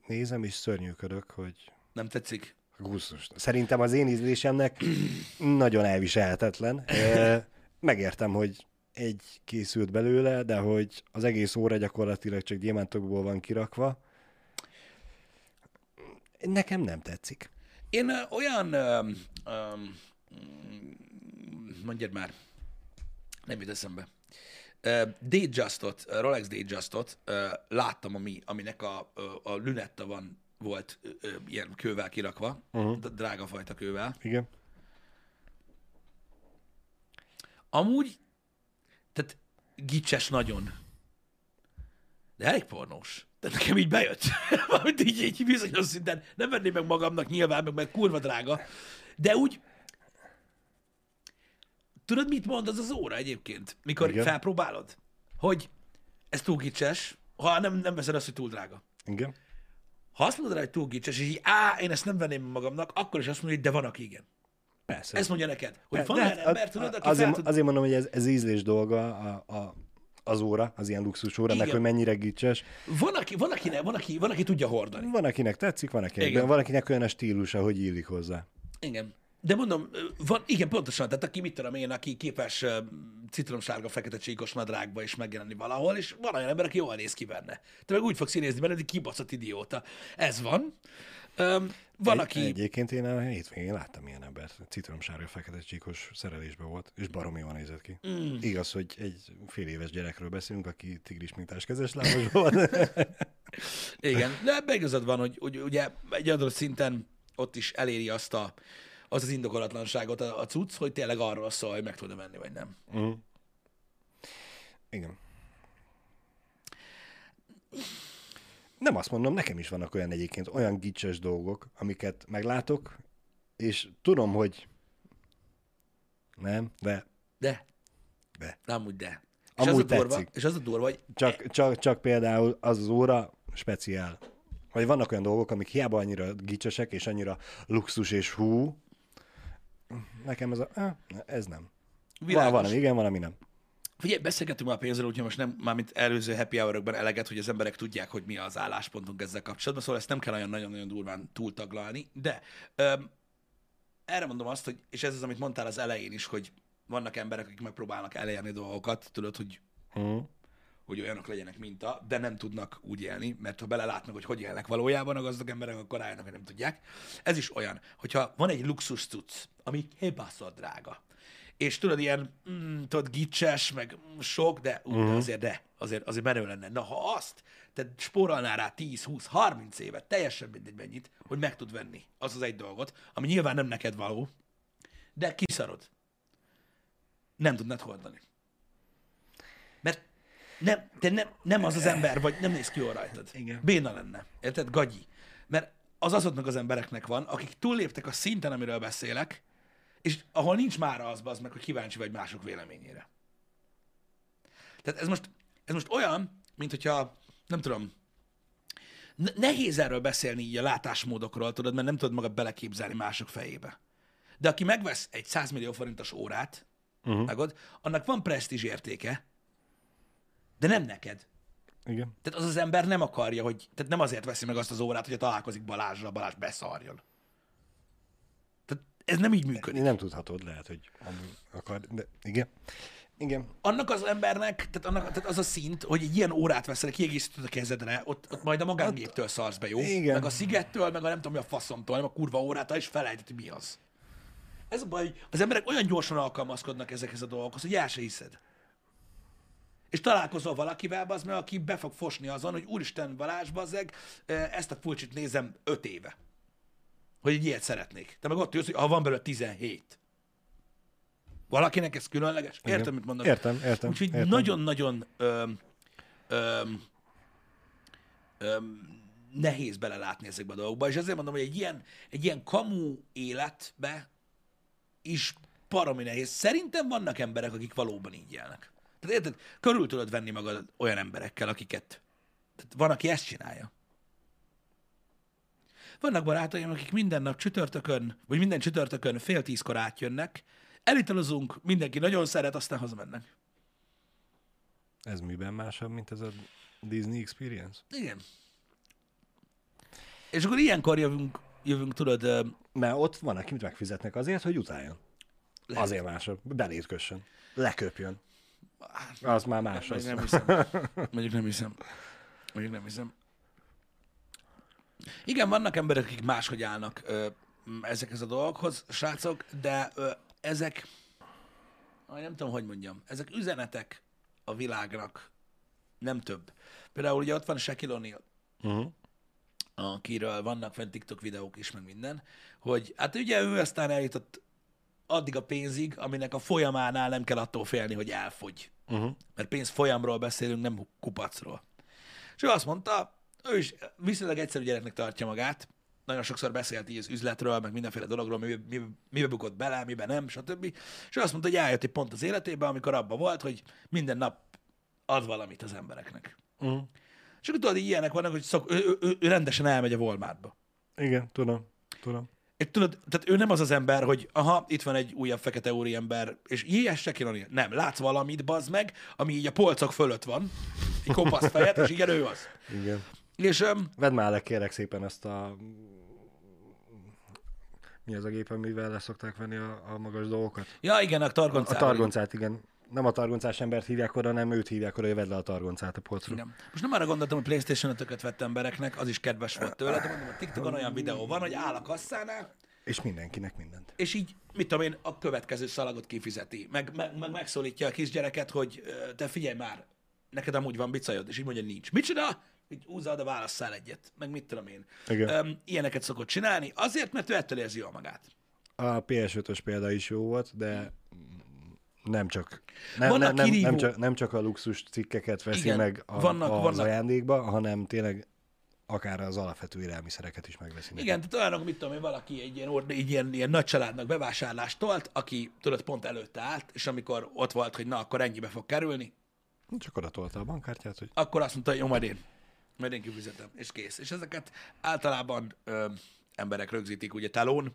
Nézem és szörnyűködök, hogy Nem tetszik? Gusztus. Szerintem az én ízlésemnek nagyon elviselhetetlen. Megértem, hogy egy készült belőle, de hogy az egész óra gyakorlatilag csak gyémántokból van kirakva. Nekem nem tetszik. Én olyan, ö, ö, mondjad már, nem jut eszembe. Datejustot, uh, Rolex Datejustot uh, láttam, ami, aminek a, a lünetta van, volt ö, ö, ilyen kővel kirakva, uh-huh. drága fajta kővel. Igen. Amúgy, tehát gicses nagyon. De elég pornós. Tehát nekem így bejött. Valamint így, így bizonyos szinten nem venném meg magamnak nyilván, meg, meg kurva drága. De úgy, tudod, mit mond az az óra egyébként, mikor Igen. felpróbálod? Hogy ez túl gicses, ha nem, nem veszed azt, hogy túl drága. Igen. Ha azt mondod rá, hogy túl gicses, és így, á, én ezt nem venném magamnak, akkor is azt mondja, hogy de van, aki igen. Persze. Ezt mondja neked, hogy van olyan hát ember, tudod, aki azért, tud... azért mondom, hogy ez, ez ízlés dolga a, a, az óra, az ilyen luxus óra, meg hogy mennyire gicses. Van, aki, van, aki, van, aki, van, aki tudja hordani. Van, akinek tetszik, van, akinek, van, akinek olyan a stílusa, hogy illik hozzá. Igen. De mondom, van, igen, pontosan, tehát aki mit tudom én, aki képes citromsárga, fekete csíkos nadrágba is megjelenni valahol, és van olyan ember, aki jól néz ki benne. Te meg úgy fogsz színézni benne, hogy kibaszott idióta. Ez van. Öm, van, Egy- aki... Egyébként én a hétvégén láttam ilyen embert, citromsárga, fekete csíkos szerelésben volt, és baromi jól nézett ki. Mm. Igaz, hogy egy fél éves gyerekről beszélünk, aki tigris mintás kezes lábas volt. Igen, de ebben igazad van, hogy, hogy ugye egy adott szinten ott is eléri azt a, az, az indokolatlanságot a, a cucc, hogy tényleg arról szól, hogy meg tud menni, vagy nem. mm. Igen. Nem azt mondom, nekem is vannak olyan egyébként, olyan gicses dolgok, amiket meglátok, és tudom, hogy nem, de, De, de. nem úgy de. És Amúgy az a durva, és az a durva, hogy Csak, csak, csak például az az óra speciál. Vagy vannak olyan dolgok, amik hiába annyira gicsesek, és annyira luxus és hú, nekem ez a, ez nem. Van, világos. van, ami igen, van, ami nem. Figyelj, beszélgetünk már a pénzről, úgyhogy most nem, mármint előző happy hour eleget, hogy az emberek tudják, hogy mi az álláspontunk ezzel kapcsolatban, szóval ezt nem kell olyan nagyon-nagyon durván túltaglalni, de öm, erre mondom azt, hogy, és ez az, amit mondtál az elején is, hogy vannak emberek, akik megpróbálnak elérni dolgokat, tudod, hogy Mm. Hogy olyanok legyenek, mint a, de nem tudnak úgy élni, mert ha belelátnak, hogy hogy élnek valójában a gazdag emberek, akkor rájönnek, hogy nem tudják. Ez is olyan, hogyha van egy luxus cucc, ami kibaszott drága, és tudod, ilyen, mm, tudod, gicses, meg mm, sok, de, uh, de azért, de, azért, azért menő lenne. Na, ha azt, te spórolnál rá 10, 20, 30 évet, teljesen mindegy mennyit, hogy meg tud venni az az egy dolgot, ami nyilván nem neked való, de kiszarod. Nem tudnád hordani. Mert nem, te nem, nem az az ember vagy, nem néz ki jól rajtad. Igen. Béna lenne. Érted? Gagyi. Mert az azoknak az embereknek van, akik túlléptek a szinten, amiről beszélek, és ahol nincs már az, az meg, hogy kíváncsi vagy mások véleményére. Tehát ez most, ez most olyan, mint hogyha, nem tudom, ne- nehéz erről beszélni így a látásmódokról, tudod, mert nem tudod magad beleképzelni mások fejébe. De aki megvesz egy 100 millió forintos órát, uh-huh. megod, annak van presztízs értéke, de nem neked. Igen. Tehát az az ember nem akarja, hogy, tehát nem azért veszi meg azt az órát, hogy találkozik Balázsra, Balázs beszarjon. Tehát ez nem így működik. Nem tudhatod, lehet, hogy amúgy akar, de igen. Igen. Annak az embernek, tehát, annak, tehát az a szint, hogy egy ilyen órát veszel, kiegészítőt a kezedre, ott, ott majd a magángéptől szarsz be, jó? Igen. Meg a szigettől, meg a nem tudom mi a faszomtól, nem a kurva órától, és felejtett, hogy mi az. Ez a baj, hogy az emberek olyan gyorsan alkalmazkodnak ezekhez a dolgokhoz, hogy el se hiszed. És találkozol valakivel, az mert aki be fog fosni azon, hogy úristen Balázs, bazzeg, ezt a pulcsit nézem öt éve. Hogy egy ilyet szeretnék. Te meg ott jössz, hogy ha van belőle 17. Valakinek ez különleges? Értem, Igen. mit mondok? Értem, értem, Úgyhogy értem. nagyon-nagyon öm, öm, öm, nehéz belelátni ezekbe a dolgokba, és ezért mondom, hogy egy ilyen, egy ilyen kamu életbe is baromi nehéz. Szerintem vannak emberek, akik valóban így élnek. Tehát érted? Körül tudod venni magad olyan emberekkel, akiket... Tehát van, aki ezt csinálja. Vannak barátaim, akik minden nap csütörtökön, vagy minden csütörtökön fél tízkor átjönnek, elitalozunk, mindenki nagyon szeret, aztán hazamennek. Ez miben másabb, mint ez a Disney Experience? Igen. És akkor ilyenkor jövünk, jövünk tudod, Mert ott van, akit megfizetnek azért, hogy utáljon. Lehet. Azért másabb. Belét kössön. Leköpjön. Az már más. Az. nem hiszem. Mondjuk nem hiszem. Mondjuk nem hiszem. Igen, vannak emberek, akik máshogy állnak ö, ezekhez a dolgokhoz, srácok, de ö, ezek, aj, nem tudom, hogy mondjam, ezek üzenetek a világnak, nem több. Például ugye ott van Shaquille O'Neal, Uh-huh. akiről vannak fent TikTok videók is, meg minden, hogy hát ugye ő aztán eljutott addig a pénzig, aminek a folyamánál nem kell attól félni, hogy elfogy. Uh-huh. Mert pénz folyamról beszélünk, nem kupacról. És ő azt mondta, ő is viszonylag egyszerű gyereknek tartja magát, nagyon sokszor beszélt így az üzletről, meg mindenféle dologról, mibe, mibe, mibe bukott bele, mibe nem, stb. És ő azt mondta, hogy eljött egy pont az életében, amikor abban volt, hogy minden nap ad valamit az embereknek. Uh-huh. És akkor tudod, ilyenek vannak, hogy szok, ő, ő, ő, ő rendesen elmegy a Walmartba. Igen, tudom. Tudom. Tudod, tehát ő nem az az ember, hogy aha, itt van egy újabb fekete úriember, és ilyes se kéne Nem, látsz valamit, bazd meg, ami így a polcok fölött van, egy kopasz fejet, és igen, ő az. Igen. És öm, Vedd már le kérek szépen azt a... Mi az a gép, amivel le szokták venni a, a magas dolgokat? ja, igen, a A targoncával. targoncát, igen. Nem a targoncás embert hívják oda, nem őt hívják oda, hogy vedd le a targoncát a polcról. Igen. Most nem arra gondoltam, hogy PlayStation 5-öket vett embereknek, az is kedves volt tőle, de mondom, a TikTokon olyan videó van, hogy áll a kasszánál, És mindenkinek mindent. és így, mit tudom én, a következő szalagot kifizeti. Meg, meg, meg megszólítja a kisgyereket, hogy te figyelj már, neked amúgy van bicajod, és így mondja, nincs. Micsoda? Így húzza oda, válasszál egyet. Meg mit tudom én. Igen. Öm, ilyeneket szokott csinálni, azért, mert ő ettől érzi jól magát. A PS5-ös példa is jó volt, de nem csak, nem, Vannak nem, nem, csak, nem csak a luxus cikkeket veszi Igen, meg a, vannak- az vannak- ajándékba, hanem tényleg akár az alapvető élelmiszereket is megveszi. Igen, tehát olyanok, mit tudom én, valaki egy ilyen, egy ilyen, ilyen nagy családnak bevásárlást tolt, aki tudod pont előtte állt, és amikor ott volt, hogy na, akkor ennyibe fog kerülni, Csak oda tolta a bankkártyát, hogy akkor azt mondta, hogy jó, majd én, majd én kifizetem, és kész. És ezeket általában ö, emberek rögzítik ugye telón,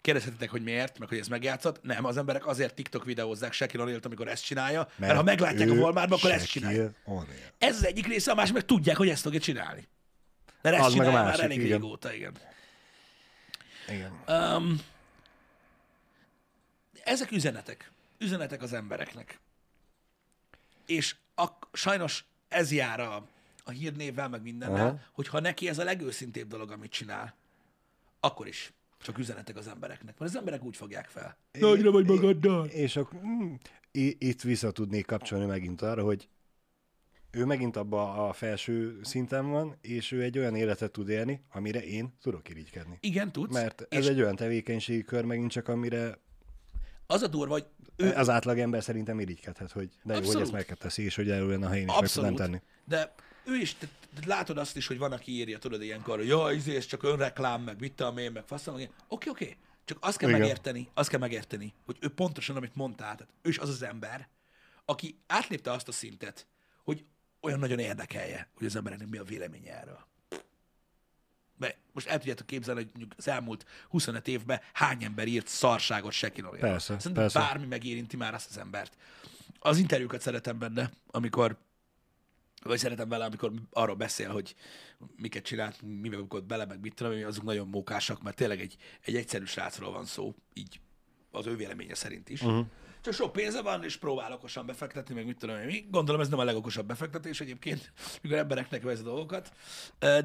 Kérdezhetitek, hogy miért, meg hogy ez megjátszott. Nem, az emberek azért TikTok videózzák Shaquille O'Neal-t, amikor ezt csinálja, mert, mert ha meglátják a Walmartban, akkor ezt csinálja. O'Neal. Ez az egyik része, a másik meg tudják, hogy ezt fogja csinálni. Mert ezt Az meg a csinálja már másik, elég igen. régóta, igen. Igen. Um, ezek üzenetek. Üzenetek az embereknek. És a, sajnos ez jár a, a hírnévvel, meg mindennel, Aha. hogyha neki ez a legőszintébb dolog, amit csinál, akkor is csak üzenetek az embereknek. Mert az emberek úgy fogják fel. Nagyra vagy magaddal. És akkor mm, itt vissza tudnék kapcsolni megint arra, hogy ő megint abba a felső szinten van, és ő egy olyan életet tud élni, amire én tudok irigykedni. Igen, tudsz. Mert ez egy olyan tevékenységi kör megint csak, amire az a durva, hogy ő az átlag ember szerintem irigykedhet, hogy de jó, hogy Abszolút. ezt megteszi, és hogy elően a helyén is meg tudnám Abszolút. tenni. De ő is, te, te látod azt is, hogy van, aki írja, tudod, ilyenkor, hogy jaj, izé, ez csak önreklám, meg mit tudom én, meg faszom, oké, oké, Csak azt kell Igen. megérteni, azt kell megérteni, hogy ő pontosan, amit mondtál, tehát ő is az az ember, aki átlépte azt a szintet, hogy olyan nagyon érdekelje, hogy az embereknek mi a véleménye erről. Mert most el tudjátok képzelni, hogy mondjuk az elmúlt 25 évben hány ember írt szarságot Sekinoréra. Persze, Szerintem persze. bármi megérinti már azt az embert. Az interjúkat szeretem benne, amikor vagy szeretem vele, amikor arról beszél, hogy miket csinált, mivel bukott bele, meg mit tudom, azok nagyon mókásak, mert tényleg egy, egy egyszerű srácról van szó, így az ő véleménye szerint is. Uh-huh. Csak sok pénze van, és próbál okosan befektetni, meg mit tudom én, mi. Gondolom ez nem a legokosabb befektetés egyébként, mikor embereknek vezet a dolgokat,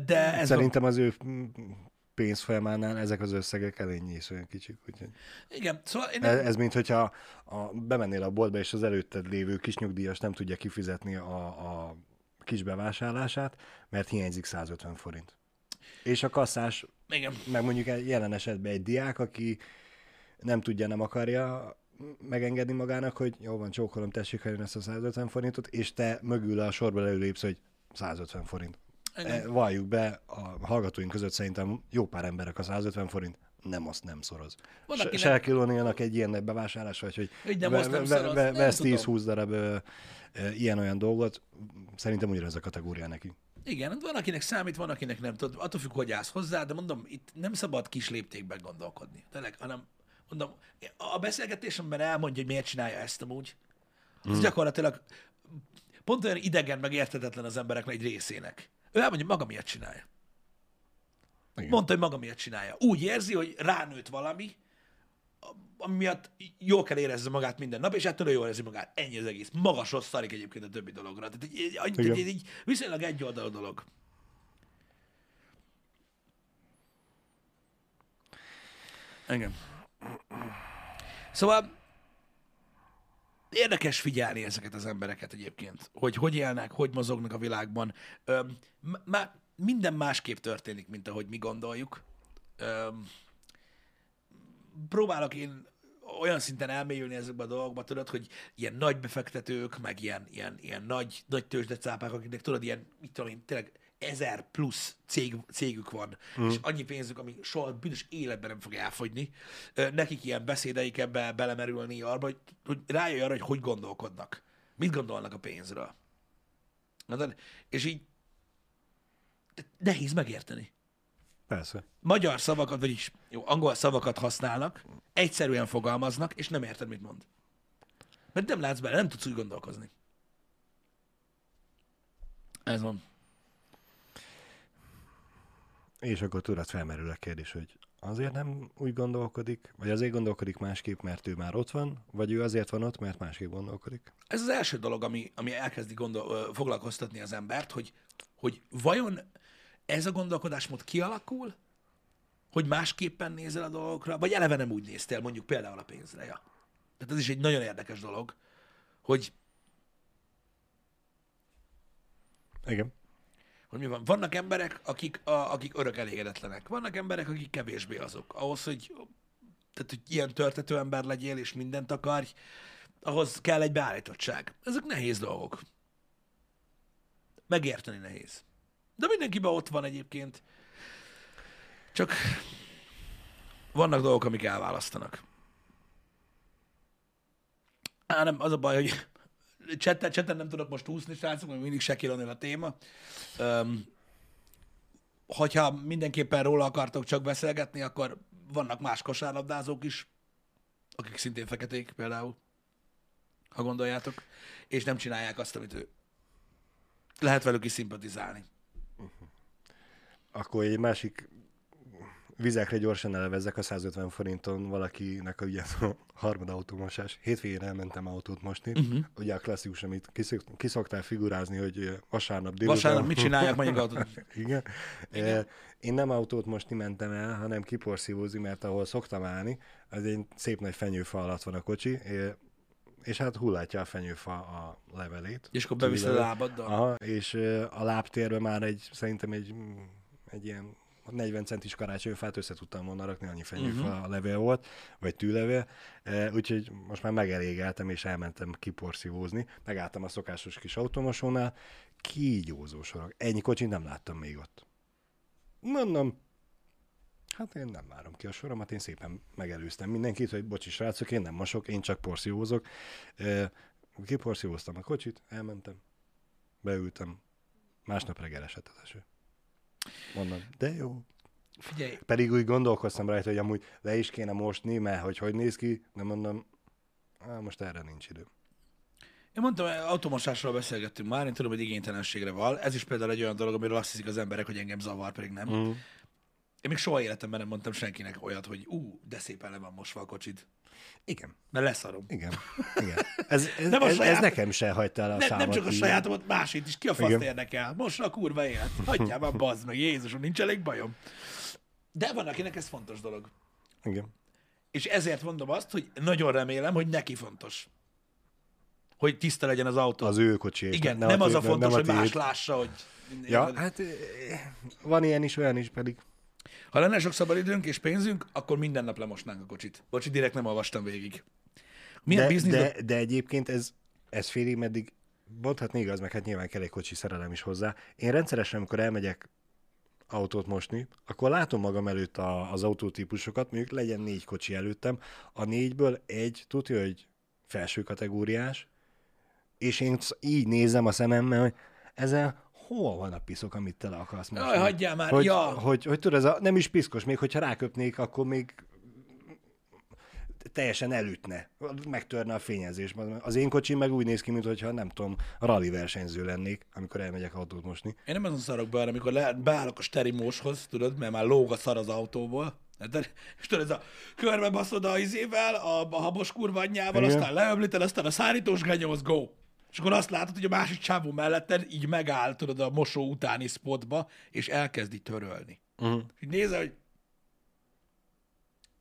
de ez Szerintem az ő pénzfolyamánál ezek az összegek elég nyészően kicsik. Úgyhogy. Igen, szóval én ez, nem, ez mint hogyha a, bemennél a boltba, és az előtted lévő kis nyugdíjas nem tudja kifizetni a, a kis bevásárlását, mert hiányzik 150 forint. És a kasszás, igen, meg mondjuk jelen esetben egy diák, aki nem tudja, nem akarja megengedni magának, hogy jó van, csókolom, tessék eljön ezt a 150 forintot, és te mögül a sorba előlépsz, hogy 150 forint. Igen. E, Valljuk be, a hallgatóink között szerintem jó pár emberek a 150 forint nem azt nem szoroz. Van, akinek- se kilónélnak egy ilyen bevásárlás, vagy hogy Hogy nem ve- azt nem ve- szoroz. ve- Nem vesz tudom. 10-20 darab ö, ö, ilyen-olyan dolgot, szerintem ugyanez a kategória neki. Igen, hát van, akinek számít, van, akinek nem tud. Attól függ, hogy állsz hozzá, de mondom, itt nem szabad kis léptékben gondolkodni. Tényleg, hanem mondom, a beszélgetésemben elmondja, hogy miért csinálja ezt amúgy. Az gyakorlatilag pont olyan idegen, meg értetetlen az emberek egy részének. Ő elmondja, maga miért csinálja. Igen. Mondta, hogy maga miért csinálja. Úgy érzi, hogy ránőtt valami, ami miatt jól kell érezze magát minden nap, és ettől jól érzi magát. Ennyi az egész. Magasról szarik egyébként a többi dologra. Tehát egy, egy, egy, egy, egy viszonylag egyoldalú dolog. Igen. Szóval érdekes figyelni ezeket az embereket egyébként, hogy hogy élnek, hogy mozognak a világban. Öm, má, minden másképp történik, mint ahogy mi gondoljuk. Öm, próbálok én olyan szinten elmélyülni ezekbe a dolgokba, tudod, hogy ilyen nagy befektetők, meg ilyen, ilyen, ilyen nagy, nagy tőzsdecápák, akiknek tudod, ilyen, mit tudom én, tényleg ezer plusz cég, cégük van, mm. és annyi pénzük, ami soha büdös életben nem fog elfogyni. Nekik ilyen beszédeik ebbe belemerülni arba, hogy, hogy rájöjj arra, hogy hogy gondolkodnak. Mit gondolnak a pénzről. És így nehéz megérteni Persze. magyar szavakat, vagyis jó, angol szavakat használnak, egyszerűen fogalmaznak, és nem érted, mit mond. Mert nem látsz bele, nem tudsz úgy gondolkozni. Ez van. És akkor tudod, felmerül a kérdés, hogy azért nem úgy gondolkodik, vagy azért gondolkodik másképp, mert ő már ott van, vagy ő azért van ott, mert másképp gondolkodik. Ez az első dolog, ami, ami elkezdi gondol, foglalkoztatni az embert, hogy, hogy vajon ez a gondolkodásmód kialakul, hogy másképpen nézel a dolgokra, vagy eleve nem úgy néztél, mondjuk például a pénzre. Ja. Tehát ez is egy nagyon érdekes dolog, hogy Igen. hogy mi van. Vannak emberek, akik, a, akik örök elégedetlenek. Vannak emberek, akik kevésbé azok. Ahhoz, hogy, tehát, hogy ilyen törtető ember legyél, és mindent akarj, ahhoz kell egy beállítottság. Ezek nehéz dolgok. Megérteni nehéz. De mindenkiben ott van egyébként. Csak vannak dolgok, amik elválasztanak. Á, nem, az a baj, hogy chatten, chatten nem tudok most úszni, srácok, mert mindig sekilonnél a téma. Um, hogyha mindenképpen róla akartok csak beszélgetni, akkor vannak más kosárlabdázók is, akik szintén feketék például, ha gondoljátok, és nem csinálják azt, amit ő. Lehet velük is szimpatizálni. Akkor egy másik vizekre gyorsan elevezzek a 150 forinton valakinek a, ugye, a harmad automosás. Hétvégén elmentem autót mosni. Uh-huh. Ugye a klasszikus, amit kiszok, kiszoktál figurázni, hogy vasárnap délután... Vasárnap mit csinálják, mondjuk? Igen. Igen. Én nem autót mosni mentem el, hanem kiporszívózni, mert ahol szoktam állni, az egy szép nagy fenyőfa alatt van a kocsi, és hát hullátja a fenyőfa a levelét. És akkor beviszed a lábaddal? Aha, és a lábtérben már egy, szerintem egy, egy ilyen 40 centis karácsonyfát össze tudtam volna rakni, annyi fenyőfa uh-huh. a levél volt, vagy tűlevél, E, úgyhogy most már megelégeltem, és elmentem kiporszívózni. Megálltam a szokásos kis automosónál, kígyózó sorok. Ennyi kocsit nem láttam még ott. Mondom, Hát én nem várom ki a soromat, én szépen megelőztem mindenkit, hogy bocsi srácok, én nem mosok, én csak porszívózok. Ö, Kiporszívóztam a kocsit, elmentem, beültem, másnap reggel esett az eső. Mondom, de jó. Figyelj, Pedig úgy gondolkoztam rajta, hogy amúgy le is kéne mosni, mert hogy hogy néz ki, de mondom, á, most erre nincs idő. Én mondtam, automosásról beszélgettünk már, én tudom, hogy igénytelenségre van. Ez is például egy olyan dolog, amiről azt hiszik az emberek, hogy engem zavar, pedig nem. Mm. Én még soha életemben nem mondtam senkinek olyat, hogy ú, de szépen le van mosva a kocsid. Igen, Mert leszarom. igen, igen. Ez, ez, Nem a ez, saját- ez nekem se hagyta el a Ne, nem csak a sajátomat, másét is. Ki a faszt érdekel? Most a kurva élet. Hagyjál már, bazd meg, Jézusom, nincs elég bajom. De van, akinek ez fontos dolog. Igen. És ezért mondom azt, hogy nagyon remélem, hogy neki fontos. Hogy tiszta legyen az autó. Az ő kocsi. Igen, ne- nem, a az a fontos, nem hogy más lássa, hogy... Ja, hát eh, van ilyen is, olyan is pedig. Ha lenne sok szabadidőnk és pénzünk, akkor minden nap lemosnánk a kocsit. Bocsi, direkt nem olvastam végig. Milyen De, biznisz... de, de egyébként ez, ez félig meddig, mondhatni igaz, meg hát nyilván kell egy kocsi szerelem is hozzá. Én rendszeresen, amikor elmegyek autót mosni, akkor látom magam előtt a, az autótípusokat, mondjuk legyen négy kocsi előttem, a négyből egy tudja, hogy felső kategóriás, és én így nézem a szememmel, hogy ezzel hol van a piszok, amit te le akarsz mosni? Jaj, hagyjál már, hogy, ja. hogy, hogy tudod, ez a, nem is piszkos, még hogyha ráköpnék, akkor még teljesen elütne, megtörne a fényezés. Az én kocsim meg úgy néz ki, mintha nem tudom, rally versenyző lennék, amikor elmegyek autót mosni. Én nem azon szarok be, amikor le, beállok a sterimóshoz, tudod, mert már lóg a szar az autóból. Hát, És tudod, ez a körbe baszod a izével, a, a habos kurva anyjával, Igen. aztán leöblíted, aztán a szárítós genyóz, go! És akkor azt látod, hogy a másik csávó melletted így megáll, tudod, a mosó utáni spotba, és elkezdi törölni. Uh-huh. Így nézel, hogy...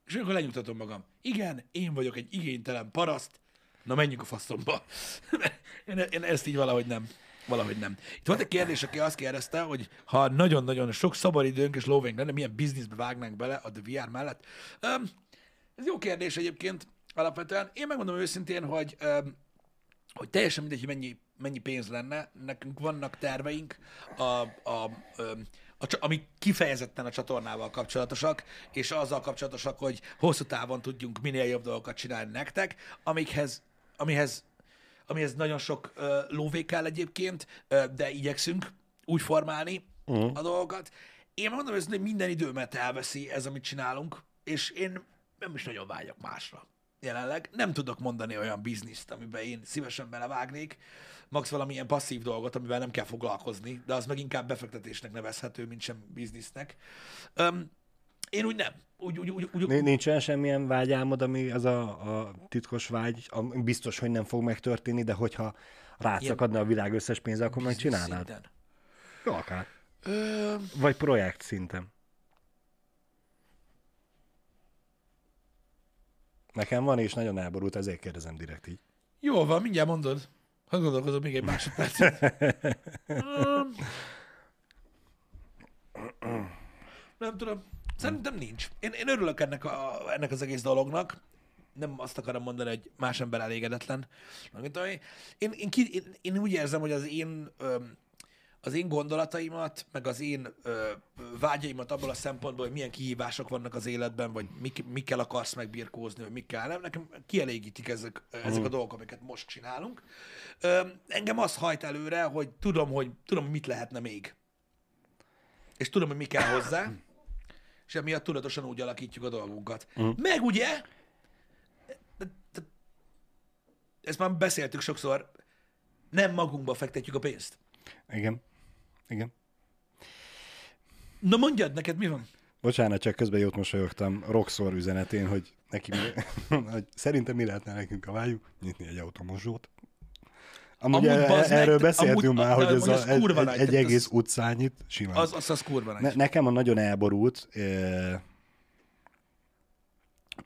És akkor lenyugtatom magam. Igen, én vagyok egy igénytelen paraszt, na menjünk a faszomba. én, én ezt így valahogy nem. Valahogy nem. Itt volt egy kérdés, aki azt kérdezte, hogy ha nagyon-nagyon sok szabadidőnk és lóvénk lenne, milyen bizniszbe vágnánk bele a The VR mellett. Um, ez jó kérdés egyébként alapvetően. Én megmondom őszintén, hogy um, hogy teljesen mindegy, hogy mennyi, mennyi pénz lenne, nekünk vannak terveink, a, a, a, csa- amik kifejezetten a csatornával kapcsolatosak, és azzal kapcsolatosak, hogy hosszú távon tudjunk minél jobb dolgokat csinálni nektek, amikhez, amihez, amihez nagyon sok ö, lóvé kell egyébként, ö, de igyekszünk úgy formálni uh-huh. a dolgokat. Én mondom, hogy minden időmet elveszi ez, amit csinálunk, és én nem is nagyon vágyok másra jelenleg. Nem tudok mondani olyan bizniszt, amiben én szívesen belevágnék, max valamilyen passzív dolgot, amivel nem kell foglalkozni, de az meg inkább befektetésnek nevezhető, mint sem biznisznek. Um, én úgy nem. Úgy, úgy, úgy, úgy, Ni- Nincs olyan semmilyen vágyálmod, ami az a, a titkos vágy, ami biztos, hogy nem fog megtörténni, de hogyha rátszakadna a világ összes pénze, akkor megcsinálnád. Jó, akár. Ö, Vagy projekt szinten. Nekem van, és nagyon elborult, ezért kérdezem direkt így. Jó van, mindjárt mondod. Hadd gondolkozom még egy másodpercet. Um, nem tudom. Szerintem nincs. Én, én örülök ennek, a, ennek az egész dolognak. Nem azt akarom mondani, hogy más ember elégedetlen. Én, én, én, én, én úgy érzem, hogy az én, öm, az én gondolataimat, meg az én ö, vágyaimat abból a szempontból, hogy milyen kihívások vannak az életben, vagy mik, mikkel akarsz megbirkózni, vagy mikkel nem, nekem kielégítik ezek, ezek a dolgok, amiket most csinálunk. Ö, engem az hajt előre, hogy tudom, hogy tudom, mit lehetne még. És tudom, hogy mi kell hozzá, és emiatt tudatosan úgy alakítjuk a dolgunkat. Uh. Meg ugye, ezt már beszéltük sokszor, nem magunkba fektetjük a pénzt. Igen. Igen. Na mondjad, neked mi van? Bocsánat, csak közben jót mosolyogtam Roxor üzenetén, hogy neki mi, hogy szerintem mi lehetne nekünk a vágyunk? Nyitni egy automosót. Amúgy, Amúgy, meg, erről beszéltünk amúgy- már, hogy ez, a, az egy, egy, egy tehát egész az- utcányit simán. Az, az, az kurva. Ne, nekem a nagyon elborult,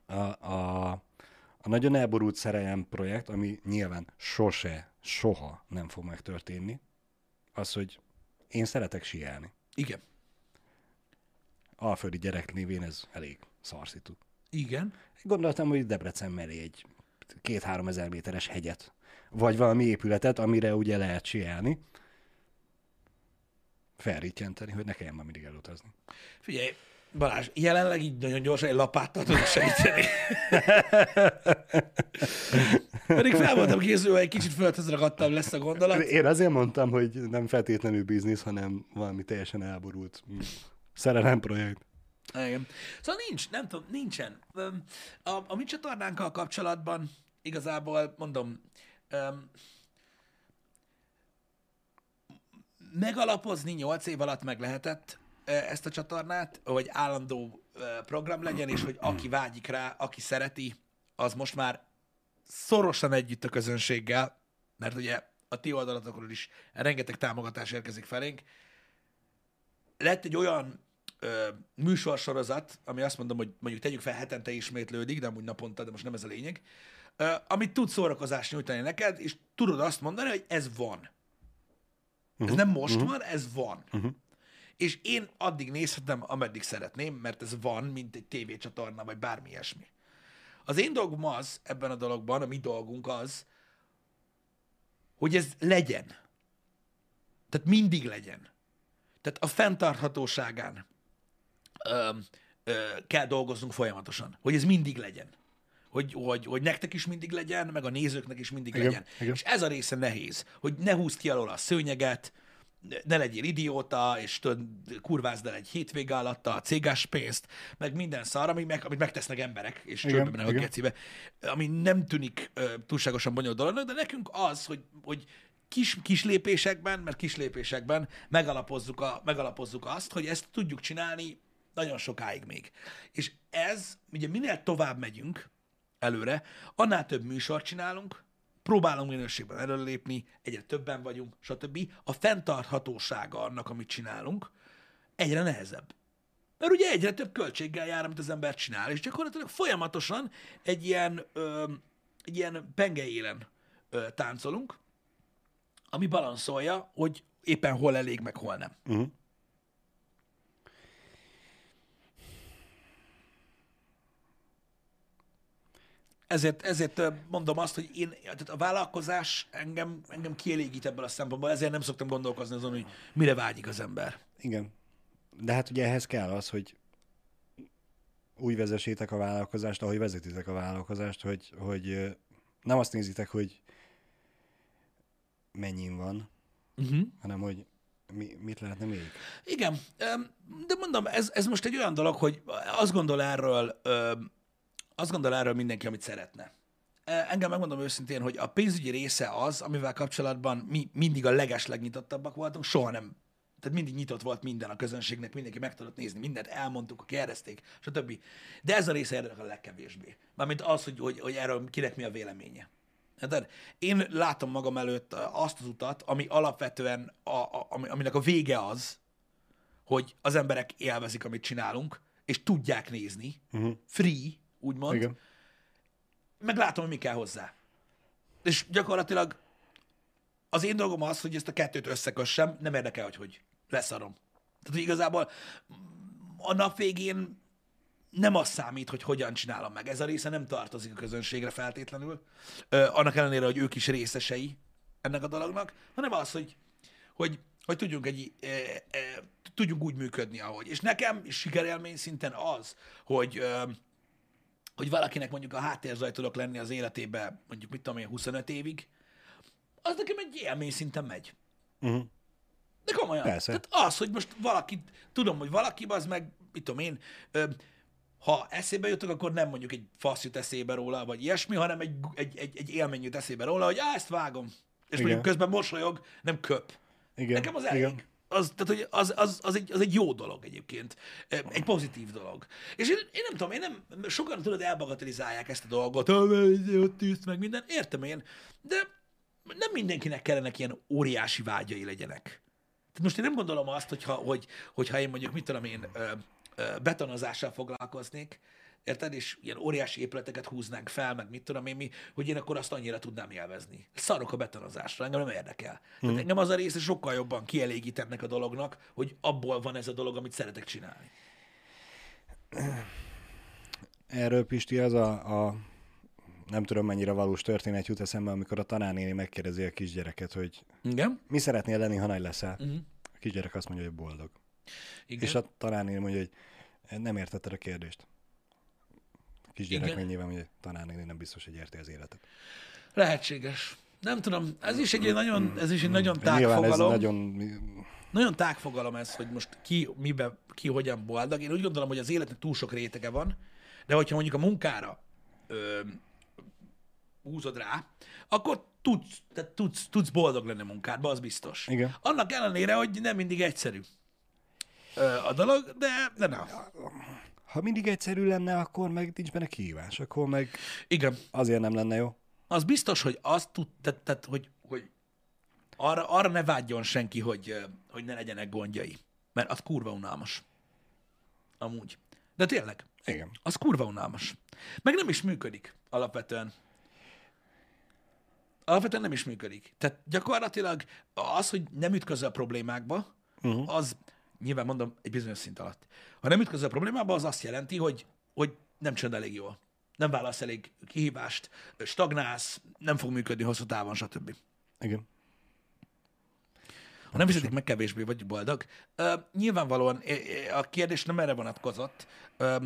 a, a, a nagyon elborult szerelem projekt, ami nyilván sose, soha nem fog megtörténni, az, hogy én szeretek síelni. Igen. Alföldi gyerek névén ez elég szarszitu. Igen. Gondoltam, hogy Debrecen mellé egy két-három ezer méteres hegyet, vagy valami épületet, amire ugye lehet síelni, felrítjenteni, hogy ne kelljen már mindig elutazni. Figyelj, Balázs, jelenleg így nagyon gyorsan egy lapáttal tudok segíteni. Pedig fel voltam készülve, egy kicsit földhöz ragadtam lesz a gondolat. Én azért mondtam, hogy nem feltétlenül biznisz, hanem valami teljesen elborult mm, szerelem projekt. Igen. Szóval nincs, nem tudom, nincsen. A, a mi csatornánkkal kapcsolatban igazából mondom, öm, megalapozni 8 év alatt meg lehetett ezt a csatornát, hogy állandó program legyen, és hogy aki vágyik rá, aki szereti, az most már szorosan együtt a közönséggel, mert ugye a ti oldalatokról is rengeteg támogatás érkezik felénk. Lett egy olyan ö, műsorsorozat, ami azt mondom, hogy mondjuk tegyük fel hetente ismétlődik, de amúgy naponta, de most nem ez a lényeg, ö, amit tud szórakozást nyújtani neked, és tudod azt mondani, hogy ez van. Ez nem most van, ez van. És én addig nézhetem, ameddig szeretném, mert ez van, mint egy tévécsatorna, vagy bármi ilyesmi. Az én dolgom az, ebben a dologban, a mi dolgunk az, hogy ez legyen. Tehát mindig legyen. Tehát a fenntarthatóságán ö, ö, kell dolgoznunk folyamatosan, hogy ez mindig legyen. Hogy, hogy, hogy nektek is mindig legyen, meg a nézőknek is mindig Igen, legyen. igen. És ez a része nehéz, hogy ne húzd ki alól a szőnyeget, ne legyél idióta, és tudod, kurvázd el egy hétvége alatt a cégás pénzt, meg minden szar, ami meg, amit megtesznek emberek, és csődbe mennek a gecibe, ami nem tűnik ö, túlságosan bonyolult dolognak, de nekünk az, hogy, hogy kis, kis lépésekben, mert kis lépésekben megalapozzuk, a, megalapozzuk azt, hogy ezt tudjuk csinálni nagyon sokáig még. És ez, ugye minél tovább megyünk előre, annál több műsort csinálunk, próbálunk minőségben előlépni, egyre többen vagyunk, stb. A fenntarthatósága annak, amit csinálunk, egyre nehezebb. Mert ugye egyre több költséggel jár, amit az ember csinál, és gyakorlatilag folyamatosan egy ilyen, ö, egy ilyen pengeélen ö, táncolunk, ami balanszolja, hogy éppen hol elég, meg hol nem. Uh-huh. Ezért, ezért mondom azt, hogy én, tehát a vállalkozás engem, engem kielégít ebből a szempontból, ezért nem szoktam gondolkozni azon, hogy mire vágyik az ember. Igen. De hát ugye ehhez kell az, hogy úgy vezessétek a vállalkozást, ahogy vezetitek a vállalkozást, hogy, hogy nem azt nézitek, hogy mennyin van, Uh-huh. hanem hogy mi, mit lehetne még. Igen, de mondom, ez, ez most egy olyan dolog, hogy azt gondol erről, azt gondol erről mindenki, amit szeretne. E, Engem megmondom őszintén, hogy a pénzügyi része az, amivel kapcsolatban mi mindig a leges legnyitottabbak voltunk, soha nem. Tehát mindig nyitott volt minden a közönségnek, mindenki meg tudott nézni, mindent elmondtuk, kérdezték, stb. De ez a része érdekel a legkevésbé. Mármint az, hogy, hogy, hogy erről kinek mi a véleménye. De én látom magam előtt azt az utat, ami alapvetően, a, a, ami- aminek a vége az, hogy az emberek élvezik, amit csinálunk, és tudják nézni, uh-huh. free, úgymond, Igen. meg látom, hogy mi kell hozzá. És gyakorlatilag az én dolgom az, hogy ezt a kettőt összekössem, nem érdekel, hogy hogy leszarom. Tehát, hogy igazából a nap végén nem az számít, hogy hogyan csinálom meg. Ez a része nem tartozik a közönségre feltétlenül, ö, annak ellenére, hogy ők is részesei ennek a dolognak, hanem az, hogy, hogy, hogy tudjunk, egy, e, e, tudjunk úgy működni, ahogy. És nekem sikerélmény szinten az, hogy, ö, hogy valakinek mondjuk a háttérzaj tudok lenni az életébe, mondjuk mit tudom én, 25 évig, az nekem egy élmény szinten megy. Uh-huh. De komolyan. Persze. Tehát az, hogy most valaki, tudom, hogy valaki az meg, mit tudom én, ö, ha eszébe jutok, akkor nem mondjuk egy fasz jut eszébe róla, vagy ilyesmi, hanem egy, egy, egy, egy élmény jut eszébe róla, hogy á, ezt vágom. És Igen. mondjuk közben mosolyog, nem köp. Igen. Nekem az elég. Igen. Az, tehát, hogy az, az, az, egy, az egy jó dolog egyébként. Egy pozitív dolog. És én, én nem tudom, én nem, sokan tudod, elbagatelizálják ezt a dolgot, "Á, mert ott tűzt meg minden, értem én, de nem mindenkinek kellene ilyen óriási vágyai legyenek. Tehát most én nem gondolom azt, hogyha, hogy, hogyha én mondjuk, mit tudom én, betonozással foglalkoznék, érted, és ilyen óriási épületeket húznánk fel, meg mit tudom én mi, hogy én akkor azt annyira tudnám élvezni. Szarok a betonozásra, engem nem érdekel. Tehát engem az a része sokkal jobban kielégít ennek a dolognak, hogy abból van ez a dolog, amit szeretek csinálni. Erről Pisti az a, a nem tudom mennyire valós történet jut eszembe, amikor a tanárnéni megkérdezi a kisgyereket, hogy Igen? mi szeretnél lenni, ha nagy leszel. Uh-huh. A kisgyerek azt mondja, hogy boldog. Igen. És a tanárnéni mondja, hogy Nem értetted a kérdést. Kisgyerek Igen. meg nyilván, hogy tanárnéni nem biztos, hogy érti az életet. Lehetséges. Nem tudom, ez is egy nagyon, ez is egy nagyon tág nyilván ez nagyon... Nagyon tág fogalom ez, hogy most ki, mibe, ki hogyan boldog. Én úgy gondolom, hogy az életnek túl sok rétege van, de hogyha mondjuk a munkára ö, húzod rá, akkor tudsz, tehát tudsz, tudsz boldog lenni a munkádban, az biztos. Igen. Annak ellenére, hogy nem mindig egyszerű ö, a dolog, de, de nem. Ha mindig egyszerű lenne, akkor meg nincs benne kihívás. Akkor meg Igen. azért nem lenne jó. Az biztos, hogy azt tud, tehát, tehát hogy, hogy arra, arra ne vágyjon senki, hogy, hogy ne legyenek gondjai. Mert az kurva unalmas. Amúgy. De tényleg, Igen. az kurva unalmas. Meg nem is működik alapvetően. Alapvetően nem is működik. Tehát gyakorlatilag az, hogy nem ütközöl a problémákba, uh-huh. az nyilván mondom egy bizonyos szint alatt. Ha nem ütközöl a problémába, az azt jelenti, hogy, hogy nem csinálod elég jól. Nem válasz elég kihívást, stagnálsz, nem fog működni hosszú távon, stb. Igen. Ha nem fizetik meg, kevésbé vagy boldog. Ö, nyilvánvalóan ö, ö, a kérdés nem erre vonatkozott, ö,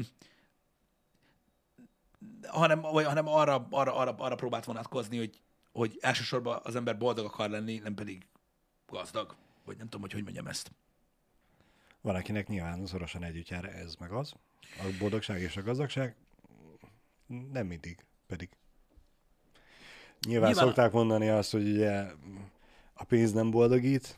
hanem, vagy, hanem arra, arra, arra, arra próbált vonatkozni, hogy, hogy elsősorban az ember boldog akar lenni, nem pedig gazdag. Vagy nem tudom, hogy hogy mondjam ezt. Van, akinek nyilván szorosan együtt jár ez meg az. A boldogság és a gazdagság nem mindig pedig. Nyilván, Nyilván- szokták mondani azt, hogy ugye a pénz nem boldogít,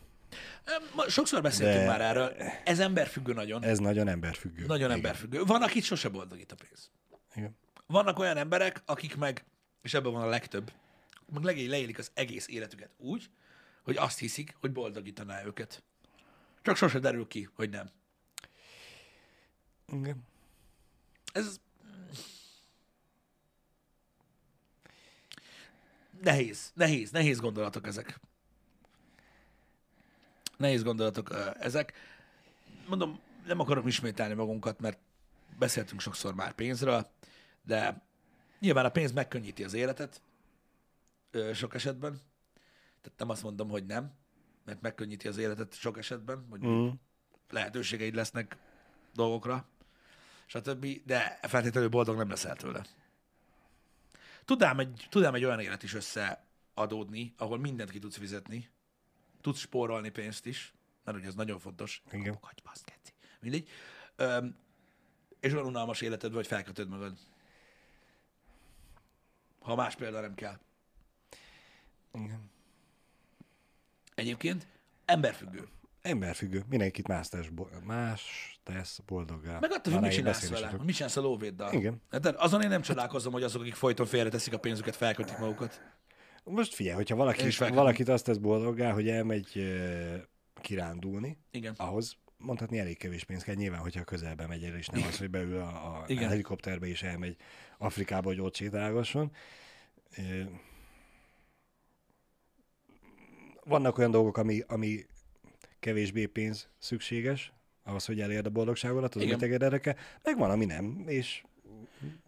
Sokszor beszéltünk De- már erről. Ez emberfüggő nagyon. ez nagyon emberfüggő. Nagyon Igen. emberfüggő. Van, akit sose boldogít a pénz. Igen. Vannak olyan emberek, akik meg, és ebben van a legtöbb, meg legény leélik az egész életüket úgy, hogy azt hiszik, hogy boldogítaná őket. Csak sose derül ki, hogy nem. Igen. Ez nehéz, nehéz, nehéz gondolatok ezek. Nehéz gondolatok ezek. Mondom, nem akarom ismételni magunkat, mert beszéltünk sokszor már pénzről, de nyilván a pénz megkönnyíti az életet sok esetben. Tehát nem azt mondom, hogy nem, mert megkönnyíti az életet sok esetben, hogy Mm. lehetőségeid lesznek dolgokra, stb. De feltétlenül boldog nem leszel tőle. Tudám egy, tudám egy olyan élet is összeadódni, ahol mindent ki tudsz fizetni, tudsz spórolni pénzt is, mert ugye ez nagyon fontos. Igen. Kapukagy, basz, geci. Mindegy. Öm, és olyan unalmas életed vagy, felkötöd magad. Ha más példa nem kell. Igen. Egyébként emberfüggő. Emberfüggő. Mindenkit más tesz, más tesz boldoggá. Meg attól, hogy mit csinálsz vele, tudok. mit csinálsz a lóvéddal. Igen. Hát azon én nem csodálkozom, hogy azok, akik folyton félreteszik a pénzüket, felkötik magukat. Most figyelj, hogyha valaki, is valakit azt tesz boldoggá, hogy elmegy ö, kirándulni, Igen. ahhoz mondhatni elég kevés pénz kell, nyilván, hogyha közelbe megy el, és nem az, hogy beül a, a Igen. helikopterbe és elmegy Afrikába, hogy ott sétálgasson. Ö, Vannak olyan dolgok, ami, ami kevésbé pénz szükséges, ahhoz, hogy elérd a boldogságodat, az Igen. mit érdeke, meg van, ami nem, és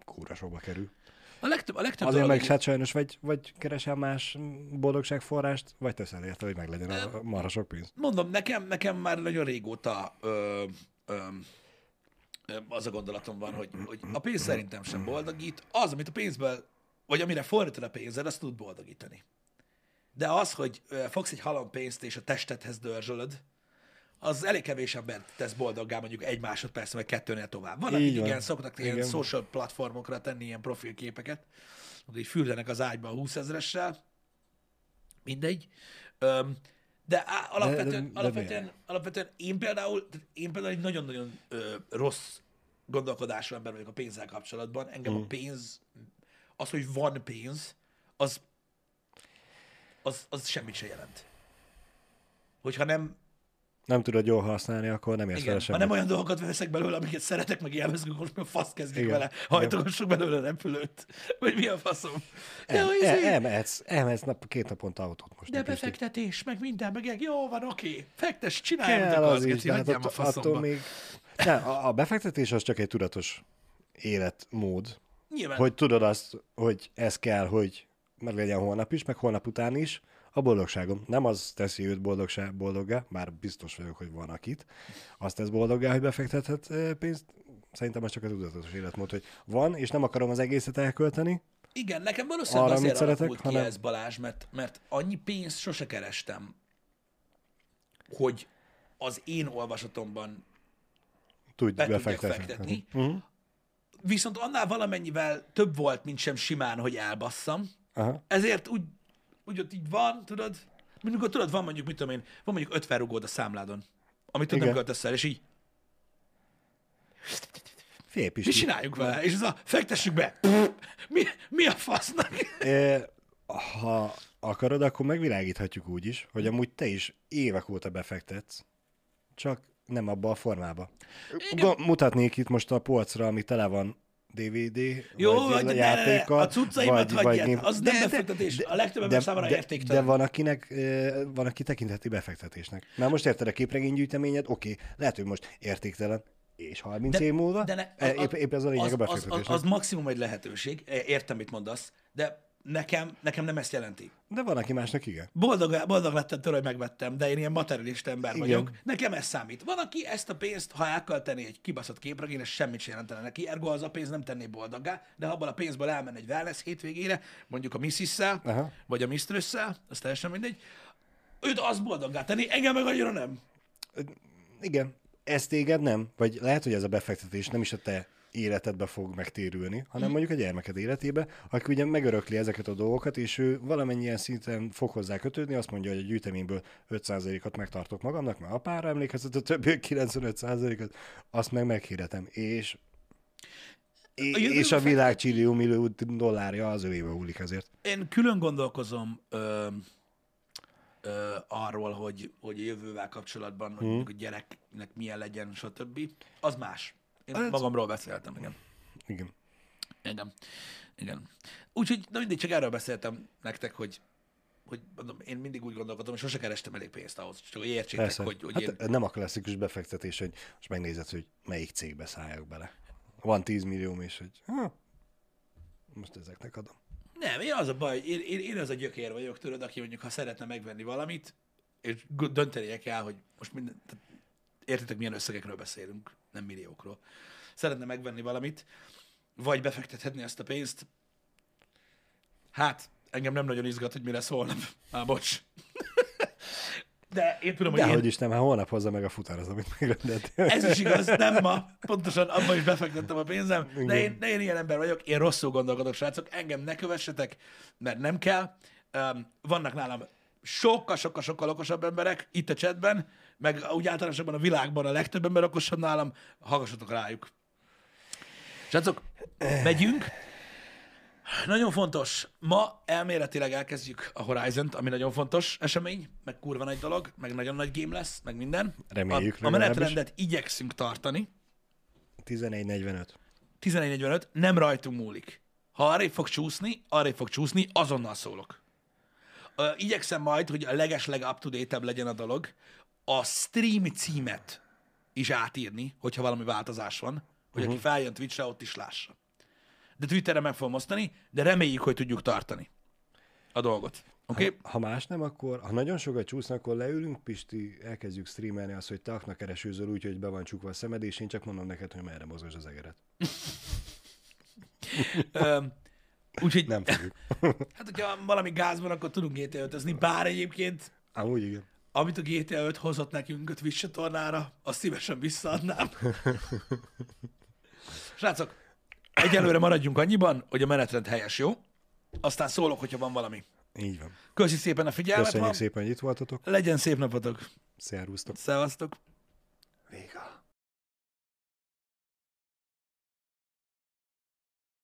kúra sokba kerül. A legtöbb, a legtöbb Azért dolog meg hát sajnos vagy, vagy keresel más boldogságforrást, vagy teszel érte, hogy meglegyen a marha sok pénz. Mondom, nekem, nekem már nagyon régóta ö, ö, az a gondolatom van, hogy, hogy a pénz szerintem sem boldogít. Az, amit a pénzből, vagy amire fordítod a pénzed, azt tud boldogítani. De az, hogy fogsz egy halom pénzt és a testedhez dörzsölöd, az elég kevés embert tesz boldoggá mondjuk egy másodperc, vagy kettőnél tovább. Van, akik igen, szoktak ilyen Igen. social platformokra tenni ilyen profilképeket, hogy így fürdenek az ágyba a 20 ezressel, mindegy. Öm, de á, alapvetően, de- de alapvetően, miért? alapvetően én például, én például egy nagyon-nagyon ö, rossz gondolkodású ember vagyok a pénzzel kapcsolatban. Engem Mm. a pénz, az, hogy van pénz, az, az, az semmit se jelent. Hogyha nem, Nem tudod jól használni, akkor nem érsz igen, vele semmit. nem olyan dolgokat veszek belőle, amiket szeretek, meg élvezünk, most a fasz kezdjük Igen. vele, hajtogassuk belőle repülőt, vagy mi a faszom. El, Jó, el, izé, elmehetsz, elmehetsz nap, két naponta autót most. de befektetés, meg minden, meg jó van, oké, fektes, csinálj, Kell az is, de hát a faszomba. még... Nem, a, a befektetés az csak egy tudatos életmód. Nyilván, Hogy tudod azt, hogy ez kell, hogy meg legyen holnap is, meg holnap után is, a boldogságom. Nem az teszi őt boldogság, boldoggá, bár biztos vagyok, hogy van akit. Azt tesz boldoggá, hogy befektethet pénzt. szerintem az csak a tudatos életmód, hogy van, és nem akarom az egészet elkölteni, Igen, nekem valószínűleg Arra, azért szeretek, alakult ki hanem- ez Balázs, mert, mert annyi pénzt sose kerestem, hogy az én olvasatomban tudj be befektetni. fektetni. Uh-huh. Viszont annál valamennyivel több volt, mint sem simán, hogy elbasszam. Aha. Ezért úgy, úgy ott így van, tudod? Mondjuk, tudod, van mondjuk, mit tudom én, van mondjuk 50 rugód a számládon, amit tudod, nem Igen. költesz el, és így, Fél mi csináljuk vele? És ez a, fektessük be. Mi, mi a fasznak? Eh, Ha akarod, akkor megvilágíthatjuk úgy is, hogy amúgy te is évek óta befektetsz, csak nem abba a formába. Ga- Mutatnék itt most a polcra, ami tele van DVD, Jó, vagy vagy de ne, a cuccaimat hagyjad, game- az nem befektetés. A legtöbb ember számára de, értéktelen. De van, akinek, van, aki tekintheti befektetésnek. Na most érted a képregénygyűjteményed, oké, lehet, hogy most értéktelen, és 30 De- év múlva, de ne, eh, épp, épp ez a lényeg az, a az, az, befektetésnek. az maximum egy lehetőség, értem, mit mondasz, de nekem, nekem nem ezt jelenti. De van, aki másnak igen. Boldog, boldog lettem tőle, hogy megvettem, de én ilyen materialista ember Igen. vagyok. Nekem ez számít. Van, aki ezt a pénzt, ha elkölteni egy kibaszott képregény, ez semmit sem jelentene neki, ergo az a pénz nem tenné boldoggá, de ha abban a pénzből elmenne egy wellness hétvégére, mondjuk a Aha. vagy a mistress az teljesen mindegy, őt az boldoggá tenni, engem meg annyira nem. Igen, ez téged nem, vagy lehet, hogy ez a befektetés nem is a te életedbe fog megtérülni, hanem mondjuk a gyermeked életébe, aki ugye megörökli ezeket a dolgokat, és ő valamennyien szinten fog hozzá kötődni, azt mondja, hogy a gyűjteményből 5%-ot megtartok magamnak, mert apára emlékeztet, a többi 95%-ot, azt meg meghirdetem, és A és a világ csillió millió dollárja az övébe hullik ezért. Én külön gondolkozom ö, ö, arról, hogy, hogy a jövővel kapcsolatban, hogy mondjuk a gyereknek milyen legyen, stb. Az más. Én Az- magamról beszéltem, igen. Igen. Igen. Igen. Úgyhogy, na mindig csak erről beszéltem nektek, hogy, hogy mondom, én mindig úgy gondolkodom, hogy sose kerestem elég pénzt ahhoz, csak hogy értsétek, Persze. hogy, hogy hát én... nem a klasszikus befektetés, hogy most megnézed, hogy melyik cégbe szálljak bele. Van 10 millióm, és hogy ha, most ezeknek adom. Nem, én az a baj, én, én, én az a gyökér vagyok, tudod, aki mondjuk, ha szeretne megvenni valamit, és döntenie kell, hogy most minden, tehát értitek, milyen összegekről beszélünk, nem milliókról. Szeretne megvenni valamit, vagy befektethetni ezt a pénzt, hát, engem nem nagyon izgat, hogy mi lesz holnap. Á, bocs. De én tudom, hogy De én, hogy is nem, hát holnap hozza meg a futár az, amit megrendeltél. ez is igaz, nem ma, pontosan abban is befektettem a pénzem, de én, de én ilyen ember vagyok, én rosszul gondolkodok, srácok, engem ne kövessetek, mert nem kell. Um, vannak nálam sokkal-sokkal-sokkal okosabb emberek itt a chatben, meg úgy általánosabban a világban a legtöbb ember okosabb nálam, hallgassatok rájuk. Srácok, megyünk. Nagyon fontos, ma elméletileg elkezdjük a Horizon-t, ami nagyon fontos esemény, meg kurva nagy dolog, meg nagyon nagy game lesz, meg minden. Reméljük A, a menetrendet igyekszünk tartani. 11.45. 11.45, nem rajtunk múlik. Ha arrébb fog csúszni, arrébb fog csúszni, azonnal szólok. Ö, igyekszem majd, hogy a leges-leg up to legyen a dolog, a stream címet is átírni, hogyha valami változás van, hogy uh-huh. aki feljön Twitchre, ott is lássa. De Twitterre meg fogom osztani, de reméljük, hogy tudjuk tartani a dolgot. Okay? Ha más nem, akkor ha nagyon sokat csúsznak, akkor leülünk, Pisti, elkezdjük streamelni azt, hogy te aknak keresőzöl úgy, hogy be van csukva a szemed, és én csak mondom neked, hogy merre mozgos az egeret. Úgyhogy, Nem fogjuk. hát hogyha valami gáz van, akkor tudunk GTA 5 bár egyébként Amúgy igen. amit a GTA 5 hozott nekünk a Twitch csatornára, azt szívesen visszaadnám. Srácok, egyelőre maradjunk annyiban, hogy a menetrend helyes, jó? Aztán szólok, hogyha van valami. Így van. Köszi szépen a figyelmet, Köszönjük ma. szépen, hogy itt voltatok. legyen szép napotok. Szervusztok. Szevasztok. Vége.